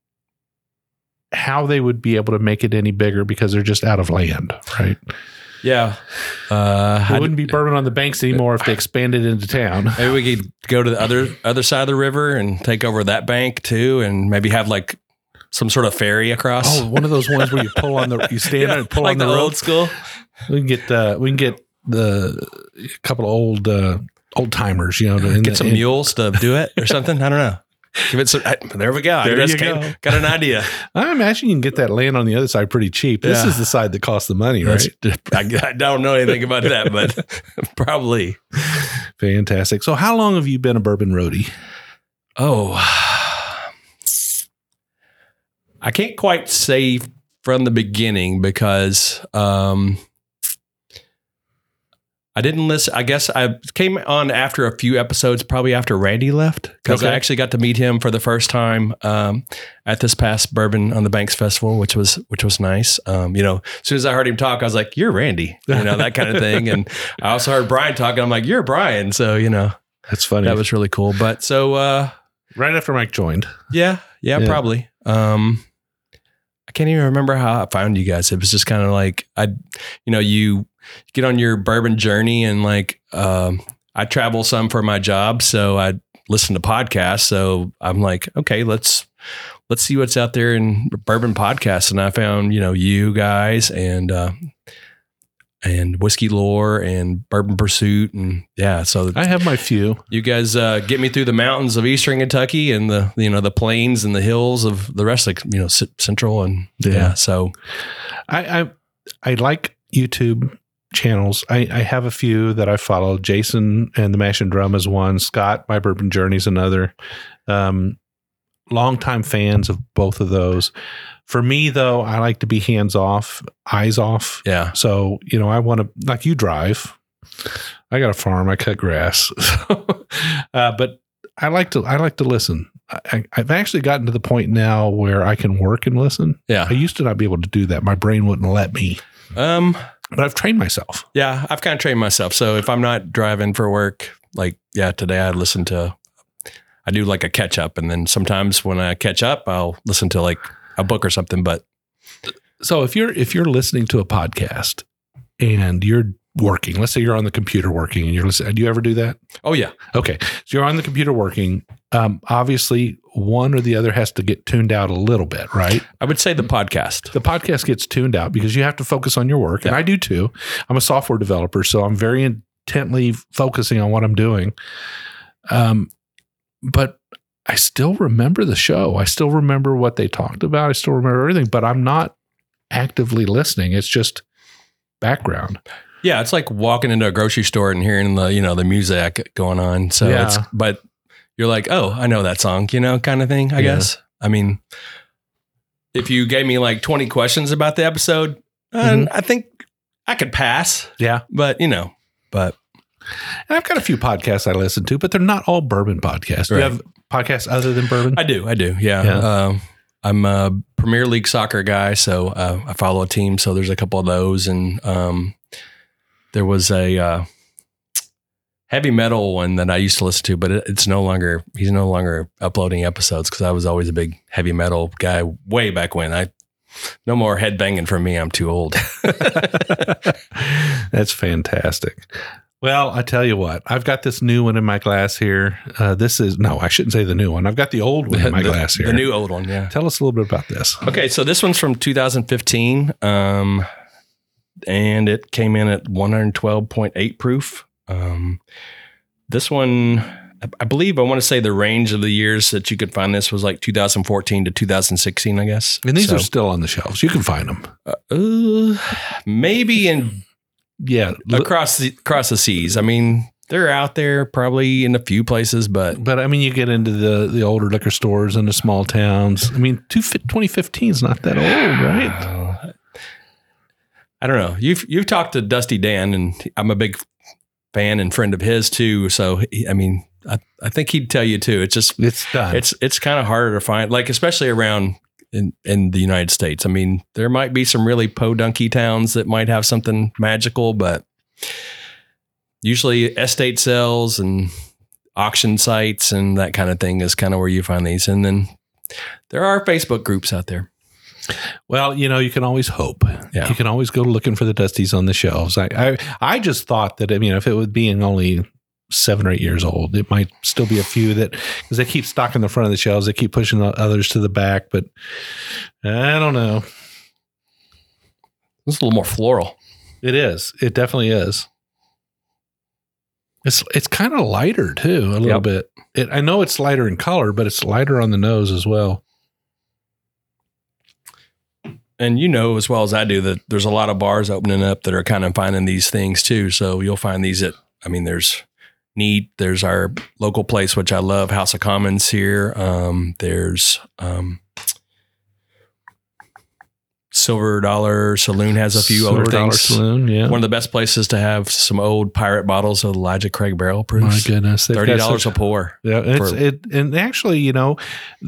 how they would be able to make it any bigger because they're just out of land, right? Yeah. Uh, It I- wouldn't be bourbon on the banks anymore if they expanded into town. maybe we could go to the other other side of the river and take over that bank too, and maybe have like some sort of ferry across. Oh, one of those ones where you pull on the you stand there and pull like on the, the old school. We can get uh, we can get the a couple of old uh, old timers, you know, to, Get some in- mules to do it or something. I don't know. Give it some. There we go. There you came- go. got an idea. I imagine you can get that land on the other side pretty cheap. This Yeah. is the side that costs the money, right? I, I don't know anything about that, but probably. Fantastic. So, how long have you been a bourbon roadie? Oh, I can't quite say from the beginning because um, I didn't listen. I guess I came on after a few episodes, probably after Randy left, because I actually got to meet him for the first time um, at this past Bourbon on the Banks Festival, which was which was nice. Um, you know, as soon as I heard him talk, I was like, "You're Randy," you know, that kind of thing. And I also heard Brian talking. I'm like, "You're Brian," so you know, That's funny. that was really cool. But so. uh right after Mike joined. yeah, yeah, Yeah. probably. Um, I can't even remember how I found you guys. It was just kind of like I, you know, you get on your bourbon journey, and like um, I travel some for my job, so I listen to podcasts. So I'm like, okay, let's let's see what's out there in bourbon podcasts, and I found you know you guys and. Uh, and whiskey lore and bourbon pursuit and yeah so I have my few. you guys uh, get me through the mountains of eastern Kentucky and the you know the plains and the hills of the rest of you know central and yeah. Yeah. so I I, I like YouTube channels. I, I have a few that I follow. Jason and the Mash and Drum is one. Scott, My Bourbon Journey is another. Um, longtime fans of both of those. For me, though, I like to be hands off, eyes off. yeah So, you know, I want to, like you drive. I got a farm. I cut grass. uh, but I like to, I like to listen. I, I've actually gotten to the point now where I can work and listen. Yeah. I used to not be able to do that. My brain wouldn't let me, um but I've trained myself. yeah I've kind of trained myself so if I'm not driving for work like yeah today I listen to I do like a catch up and then sometimes when I catch up I'll listen to like a book or something but So if you're if you're listening to a podcast and you're working, let's say you're on the computer working and you're listening, do you ever do that? oh yeah Okay, so you're on the computer working. Um, obviously, one or the other has to get tuned out a little bit, right? I would say the podcast The podcast gets tuned out because you have to focus on your work, and I do too. I'm a software developer, so I'm very intently focusing on what I'm doing. Um, but I still remember the show. I still remember what they talked about. I still remember everything, but I'm not actively listening. It's just background. Yeah, it's like walking into a grocery store and hearing the you know the music going on. So Yeah. it's but you're like, oh, I know that song, you know, kind of thing. I Yeah. guess. I mean, if you gave me like 20 questions about the episode, uh, Mhm. I think I could pass. Yeah. But you know, but And I've got a few podcasts I listen to, but they're not all bourbon podcasts. Do you have podcasts other than bourbon? I do, I do, yeah. Yeah. Um, I'm a Premier League soccer guy, so uh, I follow a team. So there's a couple of those, and um, there was a uh, heavy metal one that I used to listen to, but it, it's no longer. He's no longer uploading episodes because I was always a big heavy metal guy way back when. I no more head banging from me. I'm too old. That's fantastic. Well, I tell you what, I've got this new one in my glass here. Uh, this is no, I shouldn't say the new one. I've got the old one in my the, glass here. the new old one, yeah. Tell us a little bit about this. Okay, so this one's from 2015, um, and it came in at 112.8 proof. Um, this one, I- believe, I want to say the range of the years that you could find this was like 2014 to 2016, I guess. And these So, are still on the shelves. You can find them. uh, maybe in Yeah, across the across the seas. I mean, they're out there probably in a few places, but but I mean, you get into the the older liquor stores in the small towns. I mean, 2015 is not that old, right? Uh, I don't know. You've you've talked to Dusty Dan, and I'm a big fan and friend of his too. So he- I mean, I, I think he'd tell you too. It's just It's done. it's it's kind of harder to find, like especially around in in the United States. I mean, there might be some really podunky towns that might have something magical, but usually estate sales and auction sites and that kind of thing is kind of where you find these. And then there are Facebook groups out there. Well, you know, you can always hope. Yeah. You can always go looking for the dusties on the shelves. I, I, I just thought that, I mean, if it was being only seven or eight years old, it might still be a few that, because they keep stocking the front of the shelves, they keep pushing the others to the back. But I don't know. It's a little more floral. It is. It definitely is. It's it's kind of lighter too, a little Yep. bit. It, I know it's lighter in color, but it's lighter on the nose as well. And you know as well as I do that there's a lot of bars opening up that are kind of finding these things too. So you'll find these at, I mean, there's Neat, there's our local place, which I love, House of Commons here. Um, there's um, Silver Dollar Saloon has a few Silver older Dollar things. Saloon, yeah. One of the best places to have some old pirate bottles of Elijah Craig barrel proof. My goodness, Thirty dollars a pour. Yeah, it's for- it, and actually, you know,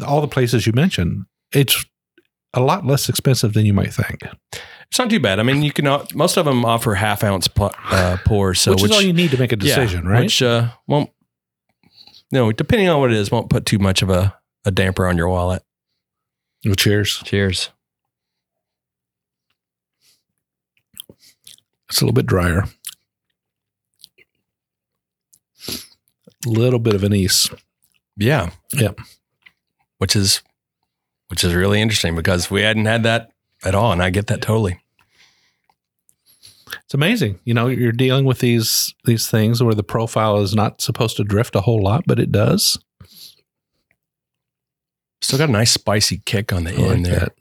all the places you mentioned, it's a lot less expensive than you might think. It's not too bad. I mean, you can uh, most of them offer half ounce uh, pours, so which, is all you need to make a decision, yeah, right? Which uh, won't, you know, depending on what it is, won't put too much of a, a damper on your wallet. well, cheers. Cheers. It's a little bit drier. A little bit of anise. Yeah. Yep. Which is, which is really interesting because we hadn't had that at all, and I get that totally. It's amazing. You know, you're dealing with these these things where the profile is not supposed to drift a whole lot, but it does. Still got a nice spicy kick on the I like end there. that.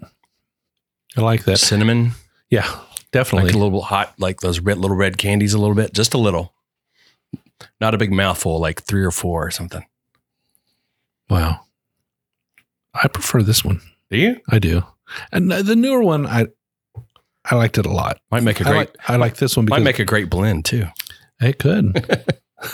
I like that. Cinnamon, Yeah, definitely. like a little hot, like those red, little red candies, a little bit, just a little. Not a big mouthful, like three or four or something. wow. I prefer this one. Do you? I do. And the newer one, I I liked it a lot. Might make a I great, like I like this one Because might make a great blend too. it could.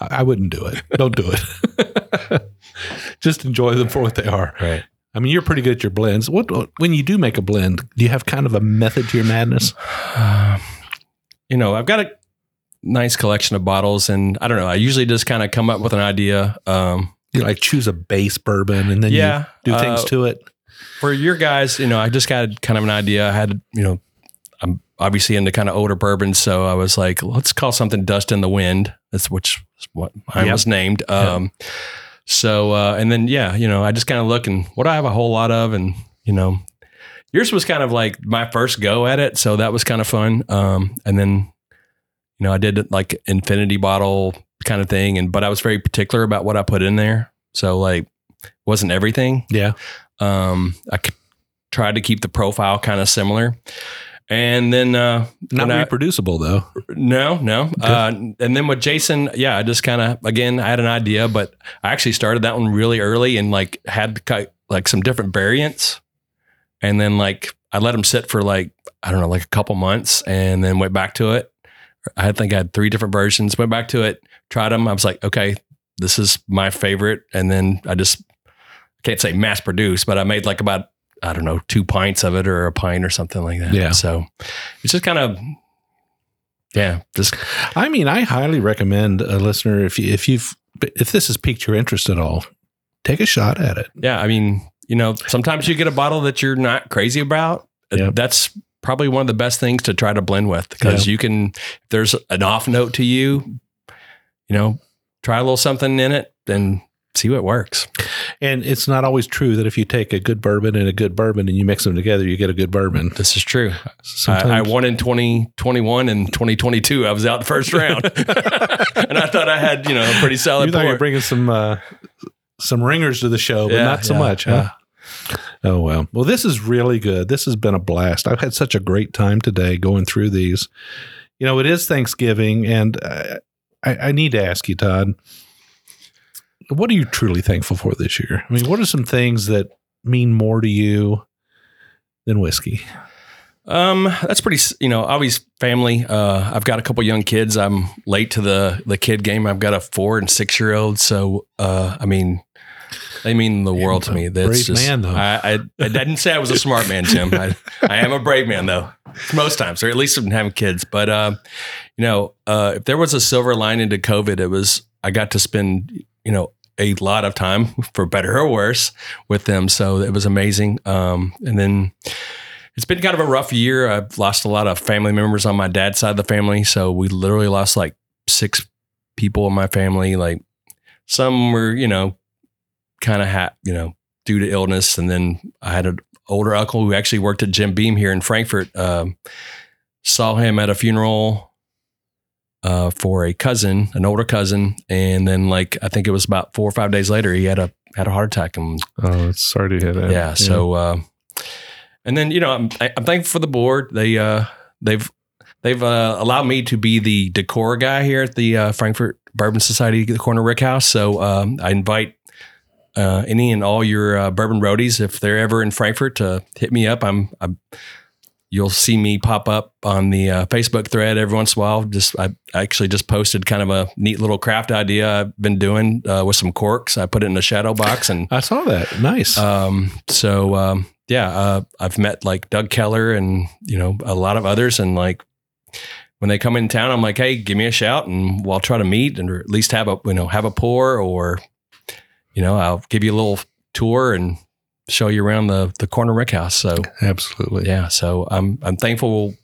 I I wouldn't do it. Don't do it. Just enjoy them for what they are. Right. I mean, you're pretty good at your blends. What when you do make a blend? Do you have kind of a method to your madness? Um, you know, I've got a nice collection of bottles, and I don't know. I usually just kind of come up with an idea. Um, You like choose a base bourbon and then yeah, you do things uh, to it. for your guys, you know, I just got kind of an idea. I had, you know, I'm obviously into kind of older bourbons, so I was like, let's call something "Dust in the Wind." That's which is what mine Yep. was named. Um, So, uh, and then yeah, you know, I just kind of look and what I have a whole lot of, and you know, yours was kind of like my first go at it, so that was kind of fun. Um, and then, you know, I did like infinity bottle kind of thing, and but I was very particular about what I put in there, so like wasn't everything. Yeah. Um, I c- tried to keep the profile kind of similar. And then, uh, Not when I- reproducible though. no, no. Uh, and then with Jason, yeah, I just kind of, again, I had an idea, but I actually started that one really early and like had like some different variants. And then like I let them sit for like, I don't know, like a couple months and then went back to it. I think I had three different versions, went back to it, tried them. I was like, okay, this is my favorite. And then I just can't say mass produced, but I made like about, I don't know, two pints of it or a pint or something like that. Yeah. So it's just kind of, yeah, just I mean, I highly recommend a listener if you if you've if this has piqued your interest at all, take a shot at it. Yeah, I mean, you know, sometimes you get a bottle that you're not crazy about. Uh, Yep. That's probably one of the best things to try to blend with because you can. There's an off note to you, you know, try a little something in it and see what works. And it's not always true that if you take a good bourbon and a good bourbon and you mix them together, you get a good bourbon. This is true. I, I won in 2021 and 2022. I was out the first round, and I thought I had you know a pretty solid you thought you were bringing some uh, some ringers to the show, but Yeah, not so yeah, much, huh? Oh well. Well, this is really good. This has been a blast. I've had such a great time today going through these. You know, it is Thanksgiving, and uh, I, I need to ask you, Todd, what are you truly thankful for this year? I mean, what are some things that mean more to you than whiskey? Um, that's pretty. You know, always family. Uh, I've got a couple young kids. I'm late to the the kid game. I've got a four and six year old. So, uh, I mean, they mean the world to me. That's brave just, man, though. I, I I didn't say I was a smart man, Jim. I, I am a brave man though. Most times, or at least when having kids. But um, you know, uh, if there was a silver lining to COVID, it was I got to spend you know a lot of time, for better or worse, with them. So it was amazing. Um, and then it's been kind of a rough year. I've lost a lot of family members on my dad's side of the family. So we literally lost like six people in my family. Like some were, you know, kind of had, you know, due to illness. And then I had an older uncle who actually worked at Jim Beam here in Frankfort. Um, saw him at a funeral uh, for a cousin, an older cousin, and then like I think it was about four or five days later, he had a had a heart attack, and Oh, it's sorry to hear that. yeah. So, uh, and then you know, I'm I'm thankful for the board. They uh, they've they've uh, allowed me to be the decor guy here at the uh, Frankfort Bourbon Society, the Corner Rickhouse. So um, I invite uh, any and all your uh, bourbon roadies if they're ever in Frankfort to hit me up. I'm, I'm you'll see me pop up on the uh, Facebook thread every once in a while. Just I actually just posted kind of a neat little craft idea I've been doing uh, with some corks. I put it in a shadow box and I saw that. Nice. um, so um, yeah, uh, I've met like Doug Keller and you know a lot of others, and like when they come in town, I'm like, hey, give me a shout, and we'll try to meet and or at least have a you know have a pour, or you know I'll give you a little tour and show you around the the corner Rickhouse. So Absolutely. yeah, so I'm I'm thankful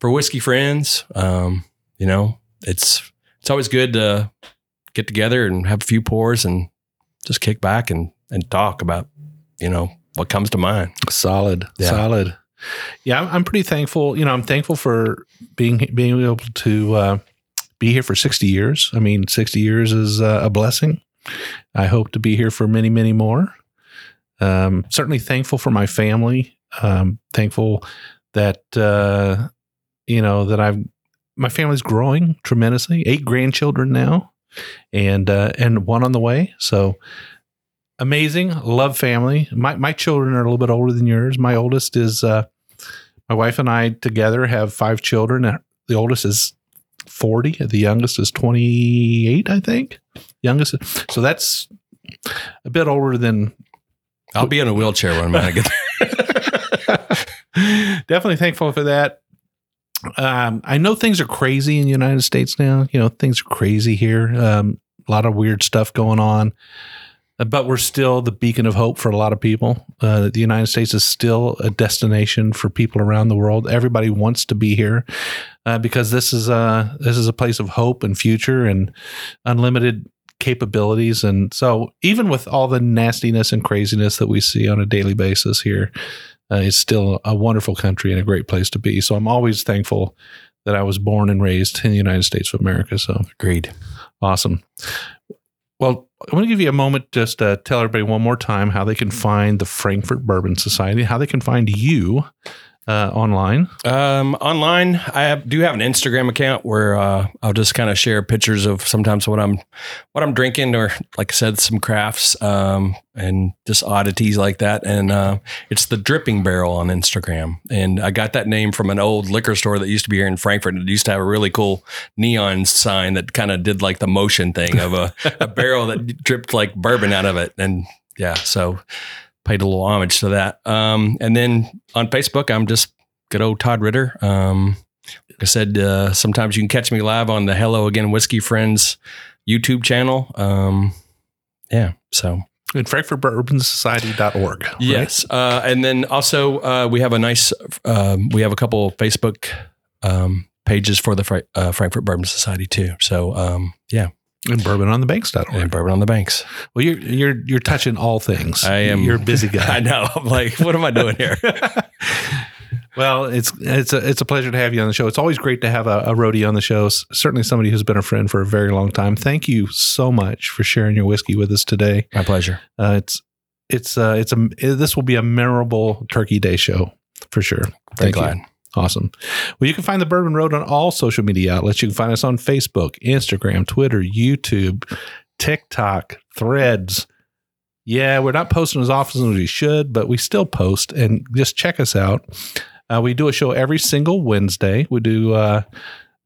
for whiskey friends. Um, you know, it's it's always good to get together and have a few pours and just kick back and and talk about you know what comes to mind. Solid. Yeah. Solid. Yeah, I'm, I'm pretty thankful. You know, I'm thankful for being being able to uh, be here for 60 years. I mean, 60 years is uh, a blessing. I hope to be here for many, many more. Um, certainly thankful for my family. Um, thankful that uh, you know that I've my family's growing tremendously. Eight grandchildren now, and uh, and one on the way. So amazing. Love family. My my children are a little bit older than yours. My oldest is uh, my wife and I together have five children. Uh, The oldest is forty. The youngest is twenty eight. I think. Youngest. So that's a bit older than I'll be in a wheelchair when I get there. definitely thankful for that. Um, I know things are crazy in the United States now. You know, things are crazy here. Um, a lot of weird stuff going on, but we're still the beacon of hope for a lot of people. Uh, the United States is still a destination for people around the world. Everybody wants to be here uh, because this is a this is a place of hope and future and unlimited capabilities. And so, even with all the nastiness and craziness that we see on a daily basis here, uh, it's still a wonderful country and a great place to be. So I'm always thankful that I was born and raised in the United States of America. So Agreed. awesome. Well, I want to give you a moment just to tell everybody one more time how they can find the Frankfort Bourbon Society, how they can find you uh, online. Um, online, I have, do have an Instagram account where uh, I'll just kind of share pictures of sometimes what I'm what I'm drinking, or like I said, some crafts um, and just oddities like that. And uh, it's the Dripping Barrel on Instagram, and I got that name from an old liquor store that used to be here in Frankfort. It used to have a really cool neon sign that kind of did like the motion thing of a, a barrel that dripped like bourbon out of it, and yeah, so paid a little homage to that. Um, and then on Facebook, I'm just good old Todd Ritter. Um, like I said, uh, sometimes you can catch me live on the Hello Again Whiskey Friends YouTube channel. Um, yeah, so at frankfortbourbonsociety.org. right? yes, uh, and then also uh, we have a nice, um, we have a couple of Facebook um, pages for the Fra- uh, Frankfort Bourbon Society too. So um, yeah, And bourbon on the bourbononthebanks.org. and Bourbon on the Banks. Well, you're you're you're touching all things. I am- You're a busy guy. I know. I'm like, what am I doing here? Well, it's it's a it's a pleasure to have you on the show. It's always great to have a, a roadie on the show. Certainly, somebody who's been a friend for a very long time. Thank you so much for sharing your whiskey with us today. My pleasure. Uh, it's it's uh, it's a this will be a memorable Turkey Day show for sure. Very Thank you. Awesome. Well, you can find the Bourbon Road on all social media outlets. You can find us on Facebook, Instagram, Twitter, YouTube, TikTok, Threads. Yeah, we're not posting as often as we should, but we still post and just check us out. Uh, we do a show every single Wednesday. We do uh,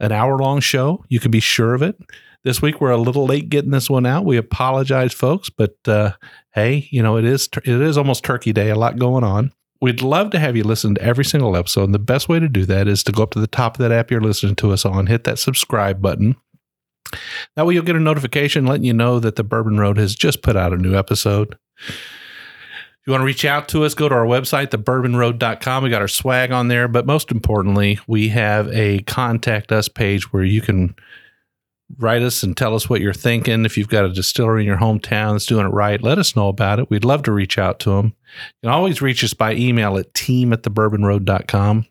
an hour long show. You can be sure of it. This week we're a little late getting this one out. We apologize, folks, but uh, hey, you know it is it is almost Turkey Day. A lot going on. We'd love to have you listen to every single episode. And the best way to do that is to go up to the top of that app you're listening to us on, hit that subscribe button. That way you'll get a notification letting you know that the Bourbon Road has just put out a new episode. If you want to reach out to us, go to our website, thebourbonroad.com. We got our swag on there. But most importantly, we have a contact us page where you can write us and tell us what you're thinking. If you've got a distillery in your hometown that's doing it right, let us know about it. We'd love to reach out to them. You can always reach us by email at team at thebourbonroad.com.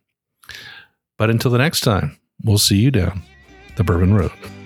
But until the next time, we'll see you down the the Bourbon Road.